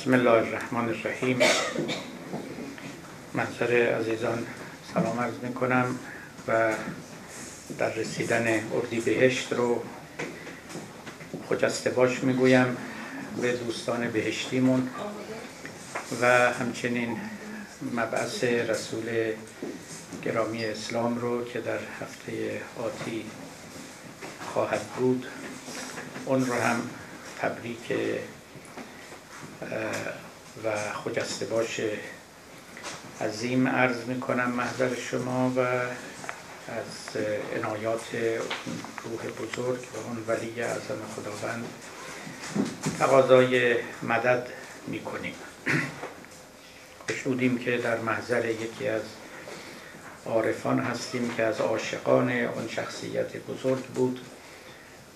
بسم الله الرحمن الرحیم. منظر عزیزان سلام عرض می کنم و در رسیدن اردی بهشت رو خجسته باش می‌گویم به دوستان بهشتیمون و همچنین مبعث رسول گرامی اسلام رو که در هفته آتی خواهد بود اون رو هم تبریک و خجسته باش عظیم عرض می کنم محضر شما و از عنایات روح بزرگ و اون ولی اعظم خداوند تقاضای مدد می کنیم که در محضر یکی از عارفان هستیم که از عاشقان اون شخصیت بزرگ بود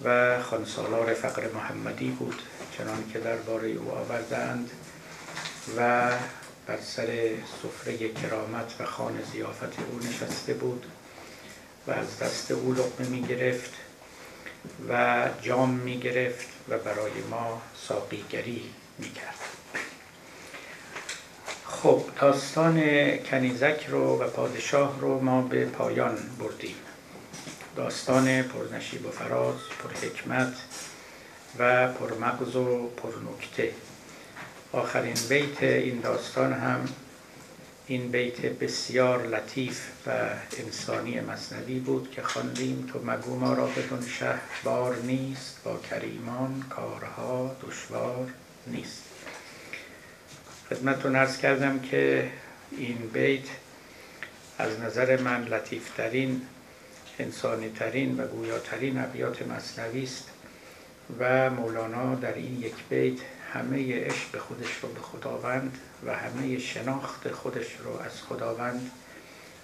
و خانسالار فقر محمدی بود. چنان که درباره او آوردند و بر سر سفره کرامت و خان زیافت او نشسته بود و از دست او لقمه می گرفت و جام می گرفت و برای ما ساقیگری می کرد. خب داستان کنیزک رو و پادشاه رو ما به پایان بردیم. داستان پرنشیب و فراز پر حکمت و پرمغز و پرنکته. آخرین بیت این داستان هم این بیت بسیار لطیف و انسانی مصنوی بود که خواندیم. تو مگو ما را بدون شه بار نیست با کریمان کارها دشوار نیست. خدمتتون ارز کردم که این بیت از نظر من لطیفترین انسانی ترین و گویاترین ابیات مصنوی است. و مولانا در این یک بیت همه عشق خودش رو به خداوند و همه شناخت خودش رو از خداوند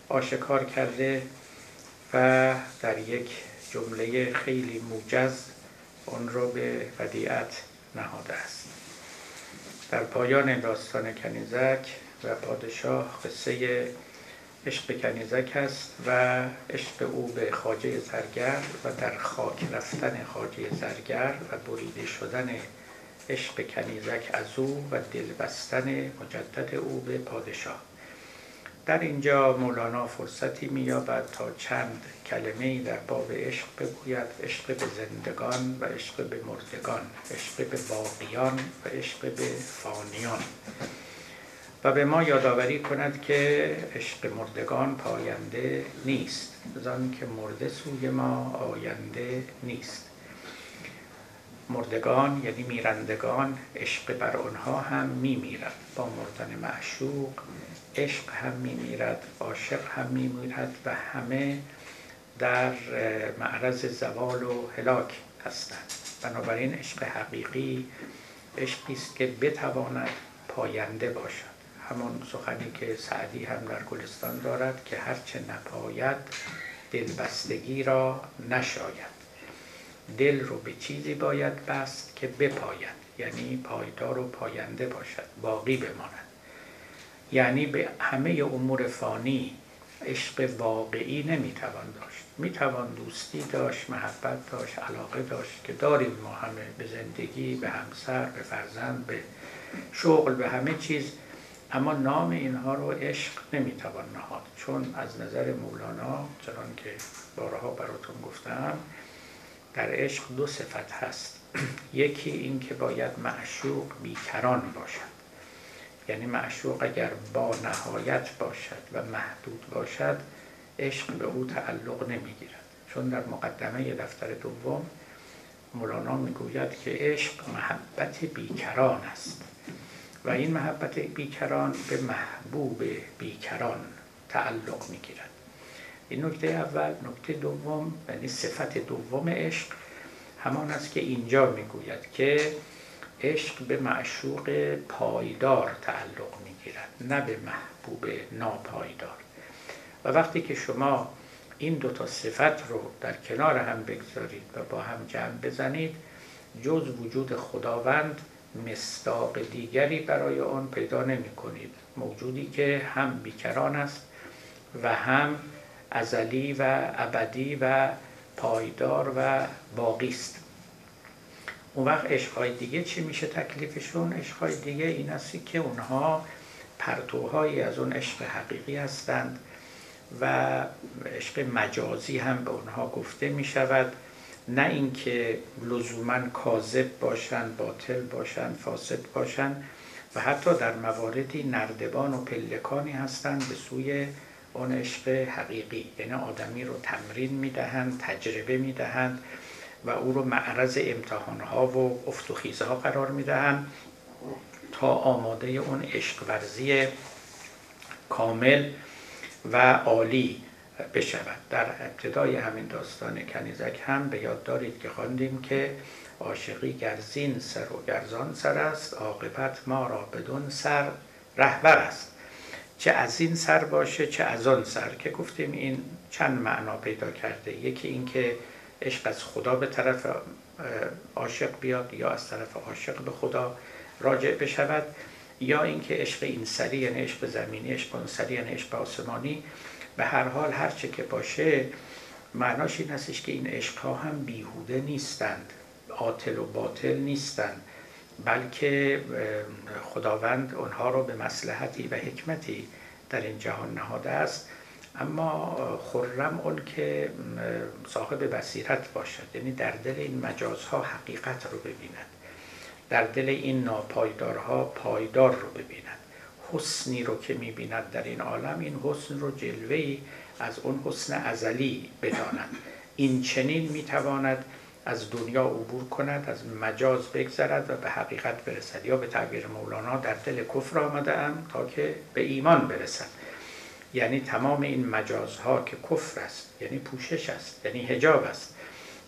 آشکار کرده و در یک جمله خیلی موجز آن را به ودیعت نهاده است. در پایان داستان کنیزک و پادشاه قصه عشق کنیزک است و عشق او به خاجه زرگر و در خاک رفتن خاجه زرگر و بریده شدن عشق کنیزک از او و دل بستن مجدد او به پادشاه. در اینجا مولانا فرصتی مییابد تا چند کلمه در باب عشق بگوید. عشق به زندگان و عشق به مردگان عشق به باقیان و عشق به فانیان. و به ما یادآوری کند که عشق مردگان پاینده نیست. زان که مرده سوی ما آینده نیست. مردگان یعنی میرندگان عشق بر آنها هم میمیرد. با مردن معشوق عشق هم میمیرد عاشق هم میمیرد و همه در معرض زوال و هلاک هستند. بنابراین عشق حقیقی عشقی است که بتواند پاینده باشد. همان سخنی که سعدی هم در گلستان دارد که هرچه نپاید دلبستگی را نشاید. دل رو به چیزی باید بست که بپاید یعنی پایدار و پاینده باشد باقی بماند. یعنی به همه امور فانی عشق واقعی نمی‌توان داشت. می‌توان دوستی داشت محبت داشت علاقه داشت که داریم ما همه به زندگی به همسر به فرزند به شغل به همه چیز اما نام اینها رو عشق نمی‌توان نهاد. چون از نظر مولانا چنان که بارها براتون گفتم در عشق دو صفت هست. یکی این که باید معشوق بیکران باشد. یعنی معشوق اگر با نهایت باشد و محدود باشد عشق به او تعلق نمی‌گیرد. چون در مقدمه دفتر دوم مولانا می‌گوید که عشق محبت بیکران است. و این محبت بیکران به محبوب بیکران تعلق می‌گیرد. این نکته اول نکته دوم یعنی صفت دوم عشق همان است که اینجا می‌گوید که عشق به معشوق پایدار تعلق می‌گیرد نه به محبوب ناپایدار. و وقتی که شما این دو تا صفت رو در کنار هم بگذارید و با هم جمع بزنید جز وجود خداوند مستاق دیگری برای آن پیدا نمی کنید. موجودی که هم بیکران است و هم ازلی و ابدی و پایدار و باقی است. اون وقت عشقهای دیگه چی میشه تکلیفشون؟ عشقهای دیگه این است که اونها پرتوهایی از اون عشق حقیقی هستند و عشق مجازی هم به اونها گفته می شود نه اینکه لزوما کاذب باشند باطل باشند فاسد باشند و حتی در مواردی نردبان و پلکانی هستند به سوی اون عشق حقیقی. یعنی آدمی رو تمرین می‌دهند تجربه می‌دهند و او رو معرض امتحانها و افتخیزها قرار می‌دهند تا آماده اون عشق ورزی کامل و عالی. بشود. در ابتدای همین داستان کنیزک هم به یاد دارید که خواندیم که عاشقی گرزین سر و گرزان سر است عاقبت ما را بدون سر رهبر است. چه از این سر باشه چه از آن سر. که گفتیم این چند معنا پیدا کرده. یکی اینکه عشق از خدا به طرف عاشق بیاد یا از طرف عاشق به خدا راجع بشود یا اینکه عشق این سری یعنی عشق زمینی عشق اون سری یعنی عشق آسمانی. به هر حال هر چه که باشه معناش این هستش که این عشق ها هم بیهوده نیستند عاطل و باطل نیستند بلکه خداوند اونها رو به مسلحتی و حکمتی در این جهان نهاده است. اما خرم اون که صاحب بصیرت باشد. یعنی در دل این مجازها حقیقت رو ببیند. در دل این ناپایدارها پایدار رو ببیند. حسنی رو که می‌بیند در این عالم این حسن رو جلوهی از اون حسن ازلی بداند. این چنین می‌تواند از دنیا عبور کند از مجاز بگذرد و به حقیقت برسد. یا به تعبیر مولانا در دل کفر آمده ام تا که به ایمان برسد. یعنی تمام این مجازها که کفر است یعنی پوشش است یعنی هجاب است.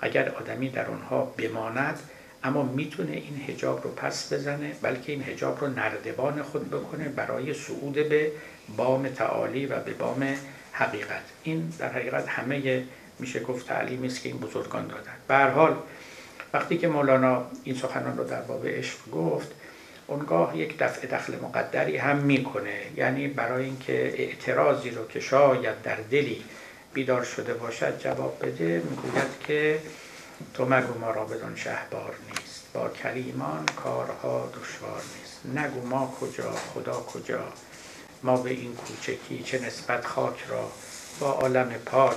اگر آدمی در آنها بماند اما می‌تونه این هجاب رو پس بزنه بلکه این هجاب رو نردبان خود بکنه برای صعود به بام تعالی و به بام حقیقت. این در حقیقت همه میشه گفت تعلیمی است که این بزرگان دادن. به هر حال وقتی که مولانا این سخنان رو در باب عشق گفت اونگاه یک دفع دخل مقدری هم می‌کنه. یعنی برای اینکه اعتراضی رو که شاید در دلی بیدار شده باشد جواب بده می‌گوید که تو مگو ما را بدون شهبار نیست. با کلیمان کارها دشوار نیست. نگو ما کجا خدا کجا. ما به این کوچکی چه نسبت خاک را. با عالم پاک.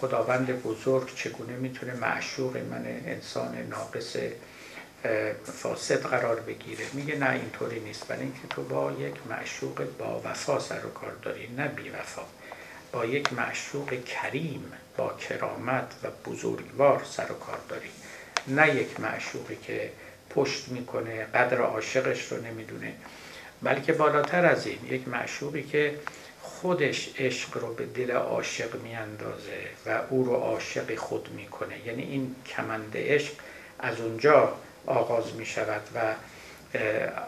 خداوند بزرگ چگونه می‌تونه معشوق من انسان ناقص فاسد قرار بگیره؟ میگه نه اینطوری نیست. برای اینکه تو با یک معشوق با وفا سر و کار داری نه بی وفا. با یک معشوق کریم. با کرامت و بزرگوار سر و کار داری. نه یک معشوقی که پشت می‌کنه قدر عاشقش رو نمی‌دونه. بلکه بالاتر از این یک معشوقی که خودش عشق رو به دل عاشق میاندازه و او رو عاشق خود می‌کنه. یعنی این کمند عشق از اونجا آغاز می شود و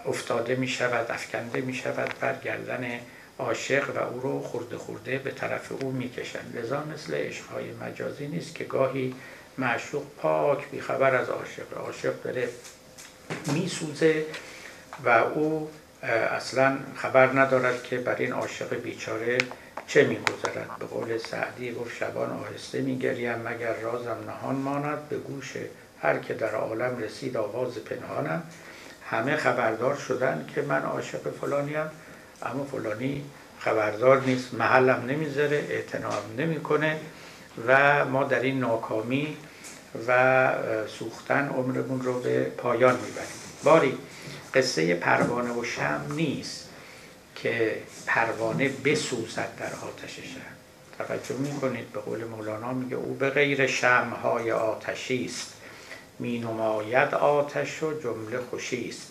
افتاده می شود افکنده می شود بر گردن عاشق و او رو خورده خورده به طرف او می کشند لذا مثل عشقهای مجازی نیست که گاهی معشوق پاک بیخبر از عاشق. عاشق داره میسوزه و او اصلا خبر ندارد که بر این عاشق بیچاره چه میگذرد. به قول سعدی گفت شبان آهسته میگریم مگر رازم نهان ماند. به گوش هر که در عالم رسید آواز پنهانم. همه خبردار شدن که من عاشق فلانیم. اما فلانی خبردار نیست محلم نمی‌ذاره اعتنام نمی‌کنه و ما در این ناکامی و سوختن عمرمون رو به پایان می‌بریم. باری قصه پروانه و شم نیست که پروانه بسوزد در آتش شم. توجه می‌کنید به قول مولانا میگه او به غیر شمهای آتشی است. می نماید آتش و جمله خوشی است.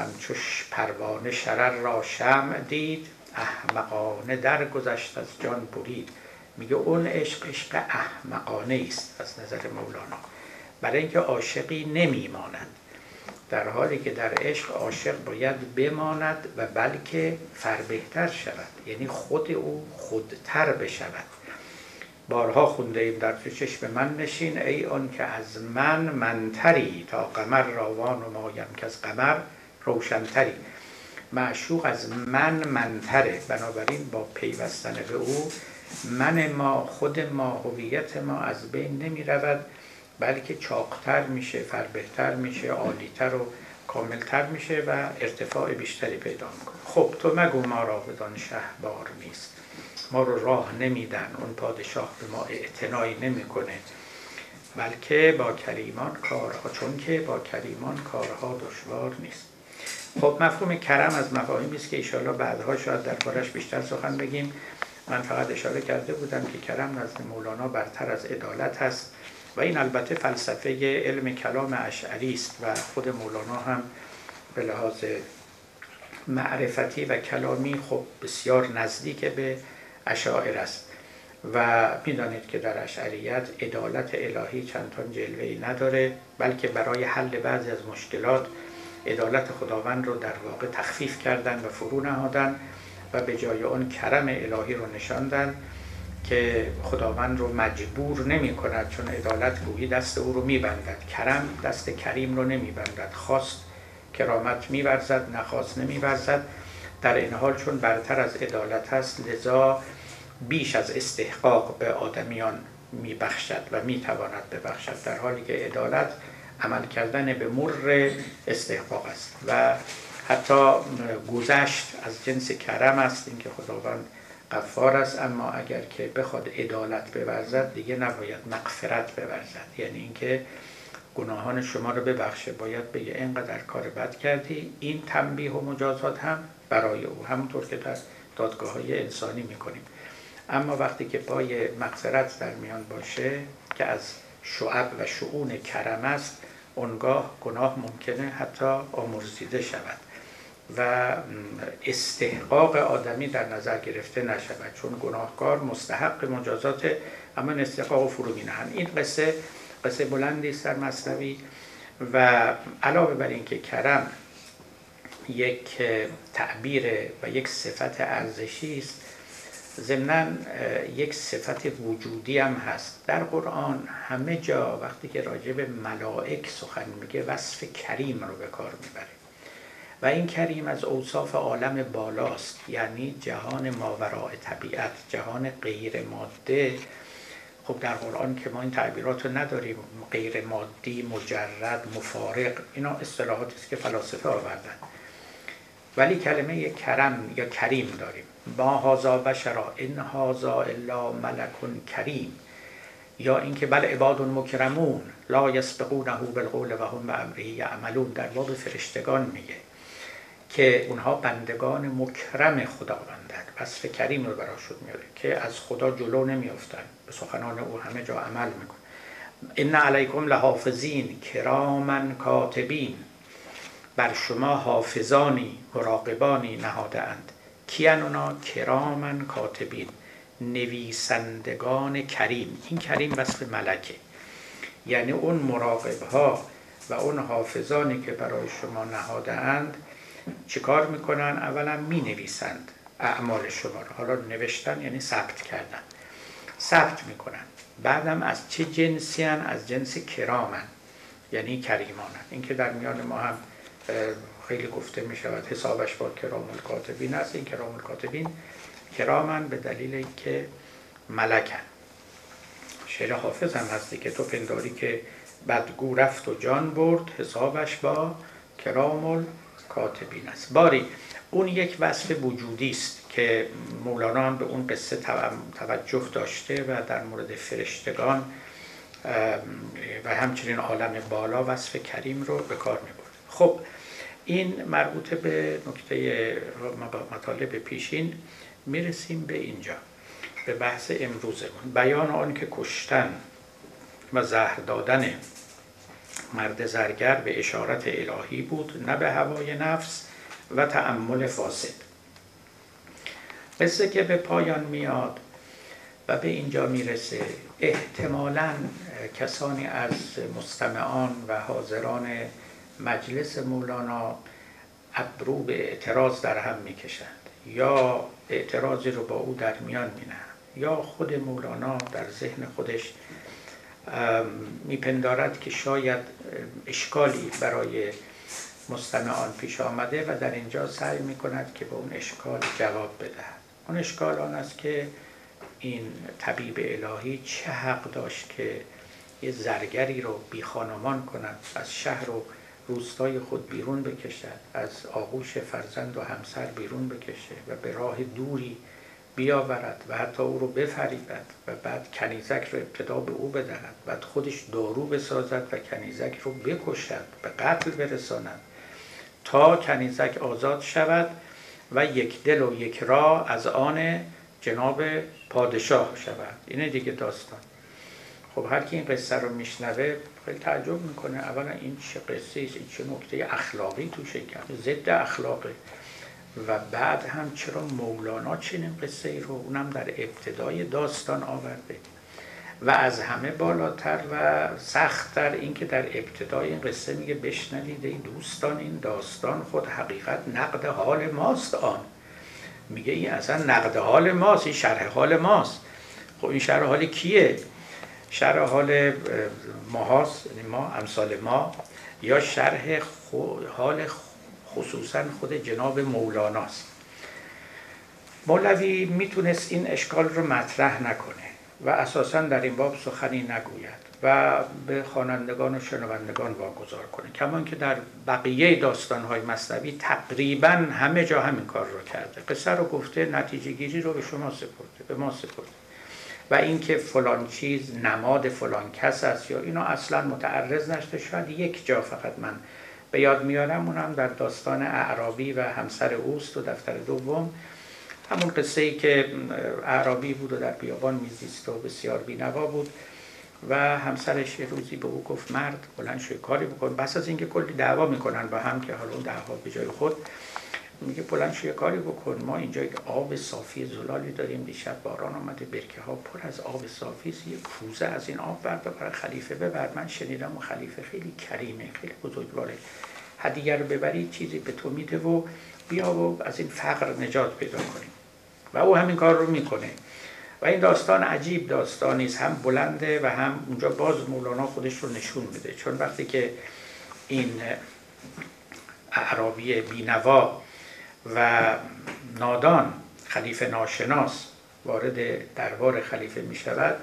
همچوش پروانه شرر را شمع دید. احمقانه درگذشت از جان برید. میگه اون عشق عشق احمقانه است از نظر مولانا. برای اینکه عاشقی نمیماند. در حالی که در عشق عاشق باید بماند و بلکه فربهتر شود. یعنی خود او خودتر بشود. بارها خونده ایم در تو چشم من نشین ای آن که از من منتری تا قمر راوان و مایم که از قمر روشنتری. معشوق از من منتره. بنابراین با پیوستن به او من ما خود ما هویت ما از بین نمی رود بلکه چاقتر میشه فربهتر میشه عالیتر و کاملتر میشه و ارتفاع بیشتری پیدا می‌کنه. خب تو مگو ما را بدان شهبار نیست. ما رو راه نمیدن. اون پادشاه به ما اعتنایی نمی‌کنه. بلکه با کریمان کارها چون که با کریمان کارها دشوار نیست. خب مفهوم کرم از مفاهیمی است که ایشالا بعدها شاید دربارش بیشتر سخن بگیم. من فقط اشاره کرده بودم که کرم نزد مولانا برتر از عدالت هست و این البته فلسفه علم کلام اشعری است و خود مولانا هم به لحاظ معرفتی و کلامی خب بسیار نزدیک به اشاعر است. و می‌دانید که در اشعریت عدالت الهی چندان جلوه نداره بلکه برای حل بعضی از مشکلات عدالت خداوند رو در واقع تخفیف کردن و فرو نهادن و به جای آن کرم الهی رو نشاندن که خداوند رو مجبور نمی کند چون عدالت گویی دست او رو میبندد کرم دست کریم رو نمیبندد خواست کرامت میورزد نخواست نمیورزد در این حال چون برتر از عدالت هست لذا بیش از استحقاق به آدمیان میبخشد و می‌تواند ببخشد. در حالی که عدالت عمل کردن به مر استحقاق است و حتی گذشت از جنس کرم است اینکه خداوند غفار است. اما اگر که بخواد عدالت بورزد دیگه نباید مغفرت بورزد. یعنی اینکه گناهان شما رو ببخشه باید بگه اینقدر کار بد کردی این تنبیه و مجازات هم برای او. همونطور که در دادگاه های انسانی می‌کنیم. اما وقتی که پای مغفرت در میان باشه که از شعب و شعون کرم است اونگاه گناه ممکنه حتی آمرزیده شود و استحقاق آدمی در نظر گرفته نشود چون گناهکار مستحق مجازات اما استحقاق فرو نهند این قصه قصه بلندی است در مصنوی و علاوه بر اینکه کرم یک تعبیر و یک صفت ارزشی است ضمنا یک صفت وجودی هم هست. در قرآن همه جا وقتی که راجع به ملائک سخن میگه وصف کریم رو به کار می‌بره. و این کریم از اوصاف عالم بالاست یعنی جهان ماوراء طبیعت جهان غیر ماده خب در قرآن که ما این تعبیرات رو نداریم غیر مادی مجرد مفارق اینا اصطلاحاتی است که فلاسفه آوردن. ولی کلمه کرم یا کریم داریم. با هازا بشرا این هازا الا ملکون کریم. یا اینکه بل عباد مکرمون لا یسبقونه بالقول و هم به امره یعملون. در باب فرشتگان میگه که اونها بندگان مکرم خداوندند. وصف کریم رو براشون میاره که از خدا جلو نمیافتن. به سخنان او همه جا عمل میکن ان علیکم لحافظین کرامن کاتبین. بر شما حافظانی مراقبانی نهاده اند کیان اونا کرامن کاتبین نویسندگان کریم. این کریم وصف ملکه. یعنی اون مراقب ها و اون حافظانی که برای شما نهاده اند چیکار می‌کنن؟ اولا می نویسند اعمال شما رو. حالا نوشتن یعنی ثبت کردن. ثبت می‌کنن. بعدم از چه جنسی هن؟ از جنس کرامن. یعنی کریمانن. این که در میان ما هم خیلی گفته می شود حسابش با کرام الکاتبین است. این کرام الکاتبین کرامن به دلیل اینکه ملکن. شعر حافظ هم هستی که تو پنداری که بدگو رفت و جان برد حسابش با کرام کاتبین است. باری اون یک وصف وجودی است که مولانا هم به اون قصه توجه داشته و در مورد فرشتگان و همچنین عالم بالا وصف کریم رو به کار می خب این مربوط به نکته مطالب پیشین می‌رسیم به اینجا به بحث امروزمون. بیان آن که کشتن و زهر دادن مرد زرگر به اشارت الهی بود نه به هوای نفس و تعمل فاسد. قصه که به پایان میاد و به اینجا می‌رسه احتمالا کسانی از مستمعان و حاضران مجلس مولانا ابرو به اعتراض در هم می‌کشند. یا اعتراضی رو با او در میان مینهند یا خود مولانا در ذهن خودش میپندارد که شاید اشکالی برای مستمعان پیش آمده و در اینجا سعی می‌کند که به اون اشکال جواب بدهد. اون اشکال آن است که این طبیب الهی چه حق داشت که یه زرگری رو بی خانمان کند از شهر و روستای خود بیرون بکشد از آغوش فرزند و همسر بیرون بکشه و به راه دوری بیاورد و حتی او رو بفریبد و بعد کنیزک رو ابتدا به او بدهد. بعد خودش دارو بسازد و کنیزک رو بکشد به قتل برساند تا کنیزک آزاد شود و یک دل و یک راه از آن جناب پادشاه شود. اینه دیگه داستان. خب هر کی این قصه رو میشنوه خیلی تعجب می‌کنه. اولا این چه قصه است این چه نکته اخلاقی توشه ضد اخلاقه. و بعد هم چرا مولانا چنین قصه ای رو اونم در ابتدای داستان آورده. و از همه بالاتر و سختتر این که در ابتدای این قصه میگه بشنوید این دوستان این داستان خود حقیقت نقد حال ماست آن. میگه این اصلا نقد حال ماست این شرح حال ماست. خب این شرح حال کیه؟ شرح حال ماهاست یعنی ما امثال ما یا شرح حال خصوصا خود جناب مولاناست. مولوی می‌تونست این اشکال رو مطرح نکنه و اساسا در این باب سخنی نگوید و به خوانندگان و شنوندگان واگذار کنه. کمان که در بقیه داستانهای مصنوی تقریبا همه جا همین کار رو کرده. قصه رو گفته نتیجه گیری رو به شما سپرده به ما سپرده. و اینکه فلان چیز نماد فلان کس است یا اینا اصلا متعرض نشده. شاید یک جا فقط من به یاد میارم اونم در داستان اعرابی و همسر اوست و دفتر دوم. همون قصه ای که اعرابی بود و در بیابان میزیست و بسیار بینوا بود و همسرش یه روزی به او گفت مرد بلند شوی کاری بکن. بس از اینکه کلی دعوا می‌کنن با هم که حالا اون دعوا به جای خود. میگه بلند شوی کاری بکن. ما اینجا یک آب صافی زلالی داریم. دیشب باران آمده برکه ها پر از آب صافی است. یه کوزه از این آب برد برای خلیفه ببر. من شنیدم و خلیفه خیلی کریمه خیلی بزرگواره. هدیه رو ببری چیزی به تو میده و بیا و از این فقر نجات پیدا کنیم. و او همین کار رو می‌کنه. و این داستان عجیب داستانی است. هم بلنده و هم اونجا باز مولانا خودش رو نشون میده. چون وقتی که این اعرابی بینوا و نادان خلیفه ناشناس وارد دربار خلیفه می شود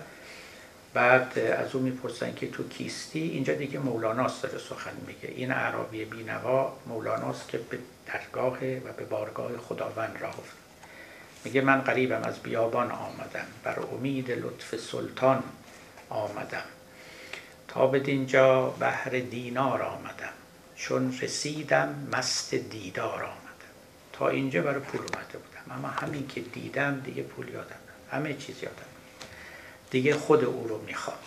بعد از او می‌پرسن که تو کیستی؟ اینجا دیگه مولاناست داره سخن میگه. این اعرابی بینوا مولاناست که به درگاه و به بارگاه خداوند راه میگه من قریبم از بیابان آمدم. بر امید لطف سلطان آمدم. تا به دینجا بهر دینار آمدم. چون رسیدم مست دیدار آمدم. تا اینجا برای پول اومده بودم. اما همین که دیدم دیگه پول یادم همه چیز یادم دیگه خود او رو می‌خوام.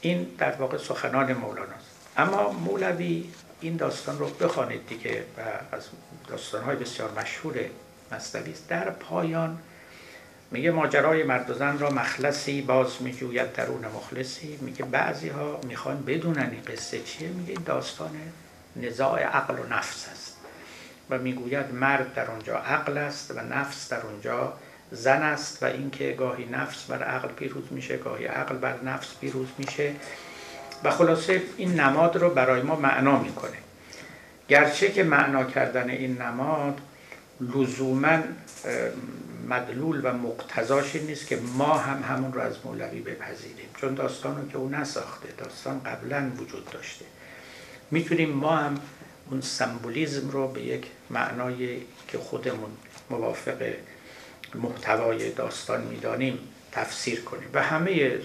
این در واقع سخنان مولاناست. اما مولوی این داستان رو بخوانید دیگه و از داستانهای بسیار مشهور مصنوی در پایان میگه ماجرای مرد و زن را مخلصی باز میجوید درون مخلصی. میگه بعضی ها می‌خوان بدونن این قصه چیه. میگه این داستان نزاع عقل و نفس است. و می‌گوید مرد در اونجا عقل است و نفس در اونجا زن است و اینکه گاهی نفس بر عقل پیروز میشه گاهی عقل بر نفس پیروز میشه. و خلاصه این نماد رو برای ما معنا می‌کنه. گرچه که معنا کردن این نماد لزوما مدلول و مقتضاش نیست که ما هم همون رو از مولوی بپذیریم. چون داستان که او نساخته داستان قبلا وجود داشته. می‌تونیم ما هم اون سمبولیزم رو به یک معنای که خودمون موافق محتوای داستان می‌دانیم تفسیر کنیم. و همه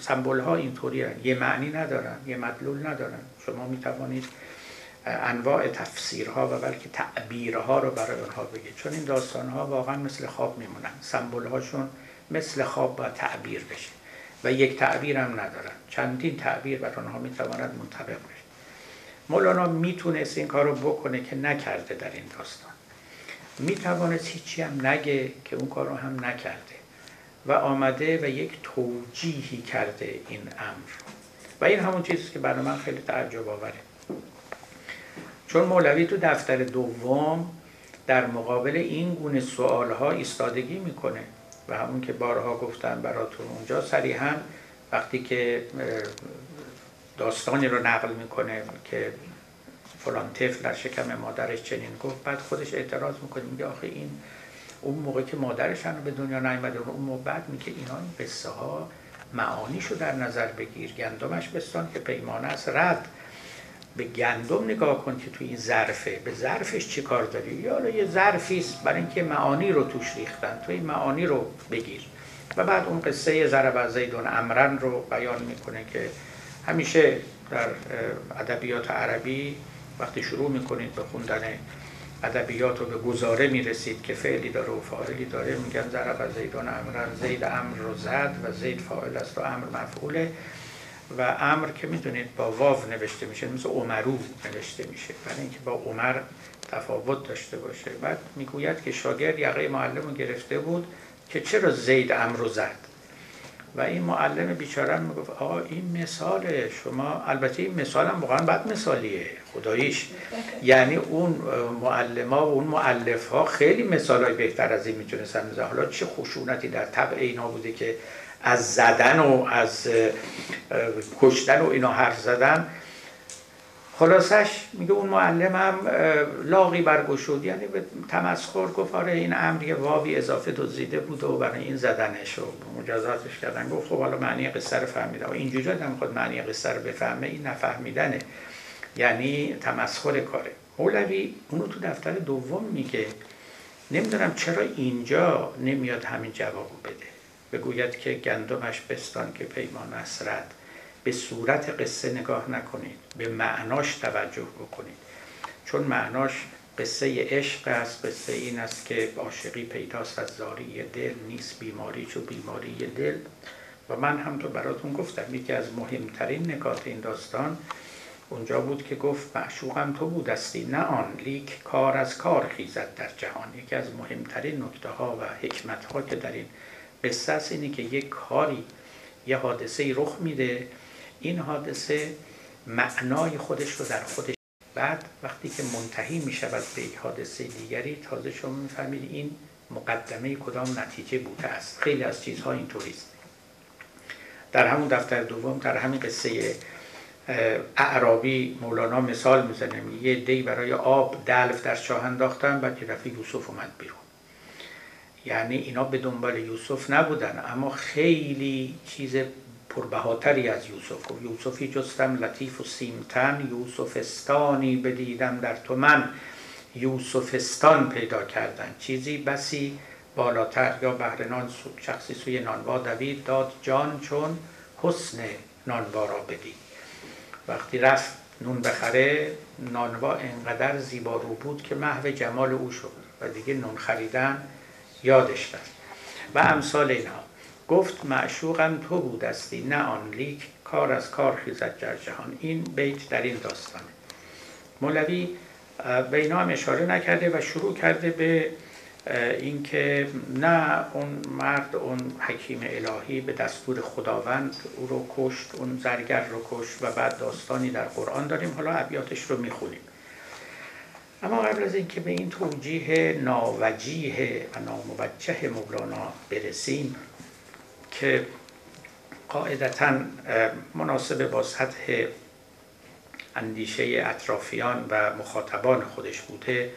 سمبول ها اینطوری یه معنی ندارن یه مدلول ندارن. شما می توانید انواع تفسیرها و بلکه تعبیرها رو برای اونها بگید. چون این داستان ها واقعا مثل خواب میمونن. سمبول هاشون مثل خواب با تعبیر بشه. و یک تعبیر هم ندارن. چندین تعبیر بر آنها می‌تواند منطبق بشه. مولانا می‌تونست این کار رو بکنه که نکرده در این داستان. می‌توانست هیچی هم نگه که اون کار رو هم نکرده و آمده و یک توجیهی کرده این امر. و این همون چیزی که برای من خیلی تعجب آوره. چون مولوی تو دفتر دوم در مقابل این گونه سوال ها ایستادگی می‌کنه و همون که بارها گفتن براتون اونجا صریحا وقتی که داستانی رو نقل می‌کنه که فلان طفل در شکم مادرش چنین گفت. بعد خودش اعتراض می‌کنه میگه آخه این اون موقع که مادرش هنو به دنیا نیامده اون موقع بعد میگه اینا این قصه ها معانیشو در نظر بگیر. گندمش بستان که پیمانه است. رد. به گندم نگاه کن که توی این ظرفه. به ظرفش چی کار داری؟ یا یه ظرفی است برای اینکه معانی رو توش ریختن. توی معانی رو بگیر. و بعد اون قصه ضرب از زیدون امرن رو بیان می‌کنه که همیشه در ادبیات عربی وقتی شروع می‌کنید به خوندن ادبیات رو به گزاره می‌رسید که فعلی داره و فاعلی داره میگن ضرب از زیدون امرن زید امر رو زد و زید فاعل است و امر مفعوله. و امر که می‌دونید با واو نوشته میشه مثل عمرو نوشته میشه. برای اینکه با عمر تفاوت داشته باشه. بعد می‌گوید که شاگرد یقه معلم رو گرفته بود که چرا زید امر رو زد؟ و این معلم بیچاره می‌گفت آقا این مثال شما البته این مثال هم واقعا بد مثالیه خداییش. یعنی اون معلما و اون معلف ها خیلی مثال های بهتر از این می‌تونستن بزن حالا چه خشونتی در طبع اینا بوده که از زدن و از کشتن و اینا حرف زدن. خلاصش میگه اون معلمم لاغی برگشود. یعنی به تمسخر گفت آره این امر واوی اضافه دزدیده بود و برای این زدنش و مجازاتش کردن. گفت خب حالا معنی قصه رو فهمیده و اینجوری هم خود معنی قصه رو بفهمه این نفهمیدنه. یعنی تمسخر کاره. مولوی اونو تو دفتر دوم میگه نمی‌دونم چرا اینجا نمیاد همین جوابو بده. بگوید که گندمش بستان که پیمان رد به صورت قصه نگاه نکنید به معناش توجه بکنید. چون معناش قصه عشق است قصه این است که عاشقی پیداست از زاری دل نیست بیماری چو بیماری دل. و من هم تو براتون گفتم یکی از مهمترین نکات این داستان اونجا بود که گفت معشوقم تو بودستی نه آن لیک کار از کار خیزد در جهان. یکی از مهمترین نکته ها و حکمت ها که در این قصه است اینه که یک کاری یه حادثه رخ میده این حادثه معنای خودش رو در خودش بعد وقتی که منتهی می شود به یک حادثه دیگری تازه شما می‌فهمید این مقدمه کدام نتیجه بوده است. خیلی از چیزها اینطوری است در همون دفتر دوم در همین قصه اعرابی مولانا مثال می‌زنه. یه دی برای آب دلف در چاه انداختن بعد رفی یوسف اومد بیرون. یعنی اینا به دنبال یوسف نبودن اما خیلی چیز پربهاتری از یوسف. و یوسفی جستم لطیف و سیمتن. یوسفستانی بدیدم در تو من یوسفستان پیدا کردن. چیزی بسی بالاتر یا بهر شخصی سوی نانوا دوید داد. جان چون حسن نانوا را بدید. وقتی رفت نون بخره نانوا انقدر زیبا رو بود که محو جمال او شد. و دیگه نون خریدن یادش رفت. و امثال اینها. گفت معشوقم تو بودستی نه آن لیک. کار از کار خیزد در جهان. این بیت در این داستانه. مولوی به اینا هم اشاره نکرده و شروع کرده به اینکه نه اون مرد اون حکیم الهی به دستور خداوند او رو کشت اون زرگر رو کشت و بعد داستانی در قرآن داریم. حالا ابیاتش رو می‌خونیم. اما قبل از اینکه به این توجیه ناوجیه و ناموجه مولانا برسیم که قاعدتا مناسب با سطح اندیشه اطرافیان و مخاطبان خودش بوده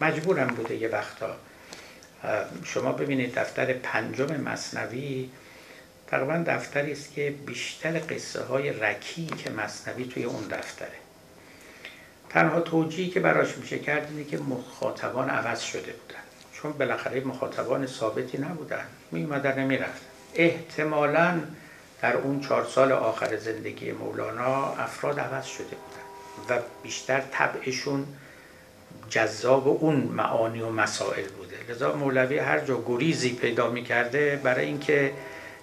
مجبورم بوده یه وقتا. شما ببینید دفتر پنجم مصنوی تقریبا دفتری است که بیشتر قصه های رکی که مصنوی توی اون دفتره. تنها توجیهی که براش میشه کرد اینه که مخاطبان عوض شده بودن. چون بالاخره مخاطبان ثابتی نبودن. میومدن نمی‌رفتن احتمالا در اون چهار سال آخر زندگی مولانا افراد عوض شده بودن و بیشتر طبعشون جذاب اون معانی و مسائل بوده. لذا مولوی هر جا گریزی پیدا می‌کرده برای اینکه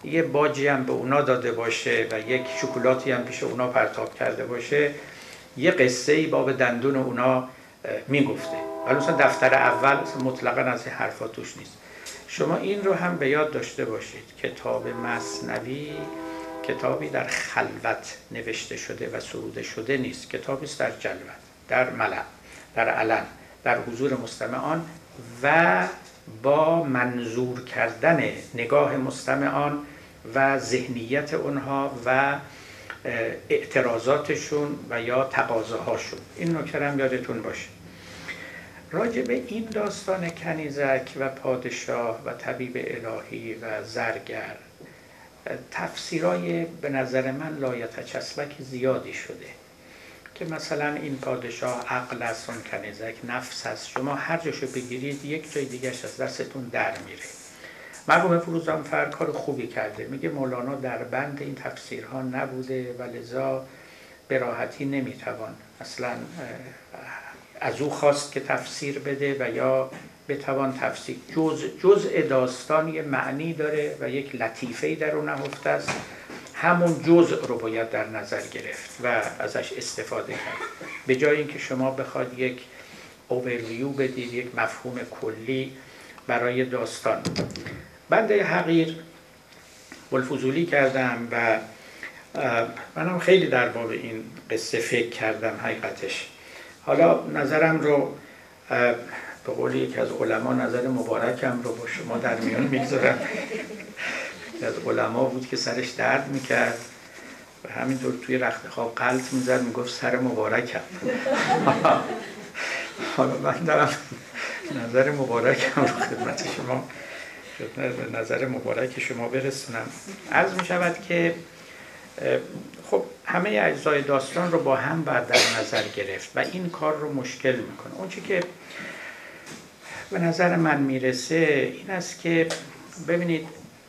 یه باجی هم به اونا داده باشه و یک شکلاتی هم پیش اونا پرتاب کرده باشه یه قصه ای باب دندون اونا می‌گفته. ولی مثلا دفتر اول مطلقا از این حرفا توش نیست. شما این رو هم به یاد داشته باشید. کتاب مصنوی کتابی در خلوت نوشته شده و سروده شده نیست. کتابی در جلوت در ملع در علن در حضور مستمعان و با منظور کردن نگاه مستمعان و ذهنیت اونها و اعتراضاتشون و یا تقاضاهاشون. این نکته هم یادتون باشه. راجع به این داستان کنیزک و پادشاه و طبیب الهی و زرگر تفسیرای به نظر من لایتچسبک زیادی شده که مثلا این پادشاه عقل است اون کنیزک نفس است. شما هر جاشو بگیرید یک جای دیگرش از دستتون در میره. مرحوم فروزانفر کار خوبی کرده. میگه مولانا در بند این تفسیرها نبوده و لذا به راحتی نمی‌توان اصلا از او خواست که تفسیر بده و یا بتوان تفسیر. جز جزء داستان یه معنی داره و یک لطیفه در اون نهفته است. همون جزء رو باید در نظر گرفت و ازش استفاده کرد. به جای اینکه شما بخواد یک اوورویو بدید یک مفهوم کلی برای داستان. بنده حقیر بلفوزولی کردم و منم خیلی در باب این قصه فکر کردم حقیقتش. حالا نظرم رو به قول یکی از علما نظر مبارکم رو با شما در میان می‌گذارم. از علما بود که سرش درد می‌کرد. و همینطور توی رخت خواب قلط می‌زد می‌گفت سر مبارکم. حالا من دارم نظر مبارکم رو خدمت شما نظر مبارک شما برسونم. عرض می شود که خب همه اجزای داستان رو با هم باید در نظر گرفت و این کار رو مشکل می‌کنه. اون که به نظر من می‌رسه این است که ببینید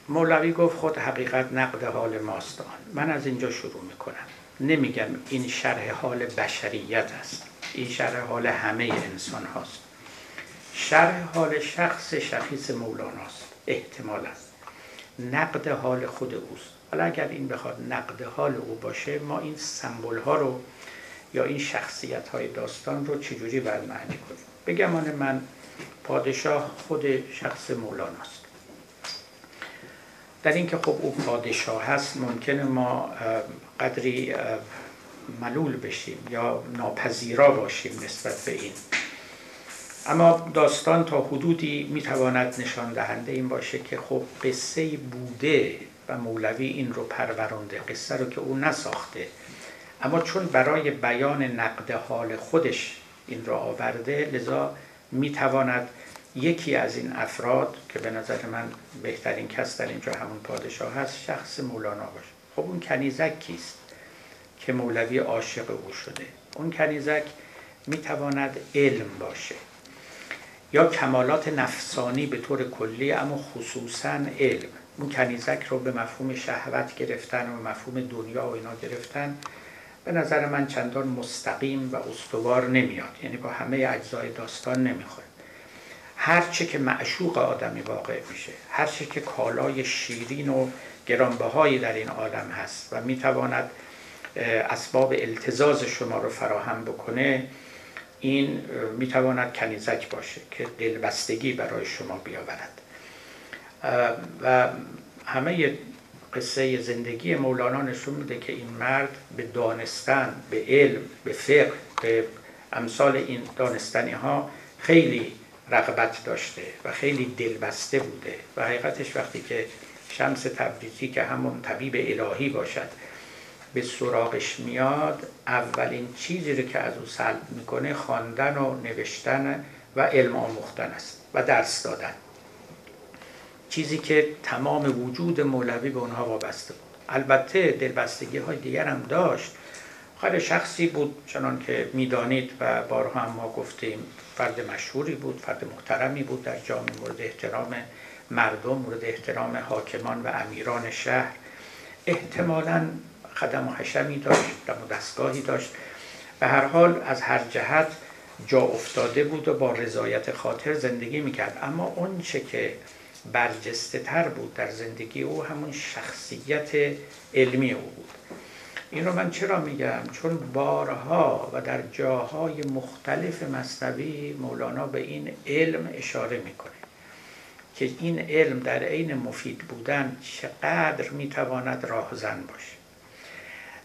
مولوی گفت خود حقیقت نقد حال ماست. من از اینجا شروع می‌کنم. نمیگم این شرح حال بشریت است. این شرح حال همه انسان هاست. شرح حال شخص شخیص مولاناست احتمالا. نقد حال خود اوست. حالا اگر این بخواد نقد حال او باشه ما این سمبول ها رو یا این شخصیت های داستان رو چجوری باید معنی کنیم بگمان من پادشاه خود شخص مولاناست در اینکه خب او پادشاه هست ممکنه ما قدری ملول بشیم یا ناپذیرا باشیم نسبت به این. اما داستان تا حدودی می‌تواند نشان دهنده این باشه که خب قصه بوده و مولوی این رو پرورانده قصه رو که او نساخته. اما چون برای بیان نقد حال خودش این را آورده لذا می‌تواند یکی از این افراد که به نظر من بهترین کس در اینجا همون پادشاه هست شخص مولانا باشه. خب اون کنیزک کیست که مولوی عاشق او شده؟ اون کنیزک می‌تواند علم باشه یا کمالات نفسانی به طور کلی اما خصوصا علم. اون کنیزک رو به مفهوم شهوت گرفتن و مفهوم دنیا و اینا گرفتن به نظر من چندان مستقیم و استوار نمیاد. یعنی با همه اجزای داستان نمی‌خوره. هرچه که معشوق آدمی واقع میشه هرچه که کالای شیرین و گرانبهایی در این عالم هست و می‌تواند اسباب التزاز شما رو فراهم بکنه این می‌تواند کنیزک باشه که دلبستگی برای شما بیاورد. و همه قصه زندگی مولانا نشون میده که این مرد به دانستن به علم به فقه به امثال این دانستنی ها خیلی رغبت داشته و خیلی دلبسته بوده و حقیقتش وقتی که شمس تبریزی که همون طبیب الهی باشد به سراغش میاد اولین چیزی رو که از او سلب می‌کنه خواندن و نوشتن و علم آموختن است و درس دادن. چیزی که تمام وجود مولوی به اونها وابسته بود. البته دلبستگی های دیگر هم داشت. خیلی شخصی بود چنان که می‌دانید و بارها هم ما گفتیم فرد مشهوری بود فرد محترمی بود در جامعه مورد احترام مردم مورد احترام حاکمان و امیران شهر. احتمالا خدم و حشمی داشت و دستگاهی داشت. به هر حال از هر جهت جا افتاده بود و با رضایت خاطر زندگی می‌کرد. اما اون چه که برجسته تر بود در زندگی او همون شخصیت علمی او بود. این رو من چرا میگم؟ چون بارها و در جاهای مختلف مصنوی مولانا به این علم اشاره می‌کنه که این علم در عین مفید بودن چقدر می‌تواند راهزن باشه.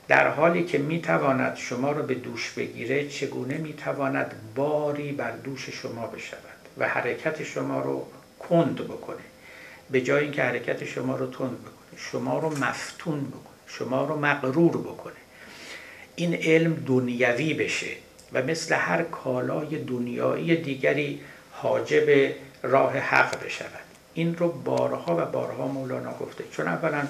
در حالی که می‌تواند شما رو به دوش بگیره چگونه می‌تواند باری بر دوش شما بشود و حرکت شما رو کند بکنه؟ به جای اینکه حرکت شما رو تند بکنه شما رو مفتون بکنه شما رو مغرور بکنه. این علم دنیوی بشه و مثل هر کالای دنیایی دیگری حاجب راه حق بشود. این رو بارها و بارها مولانا گفته. چون اولا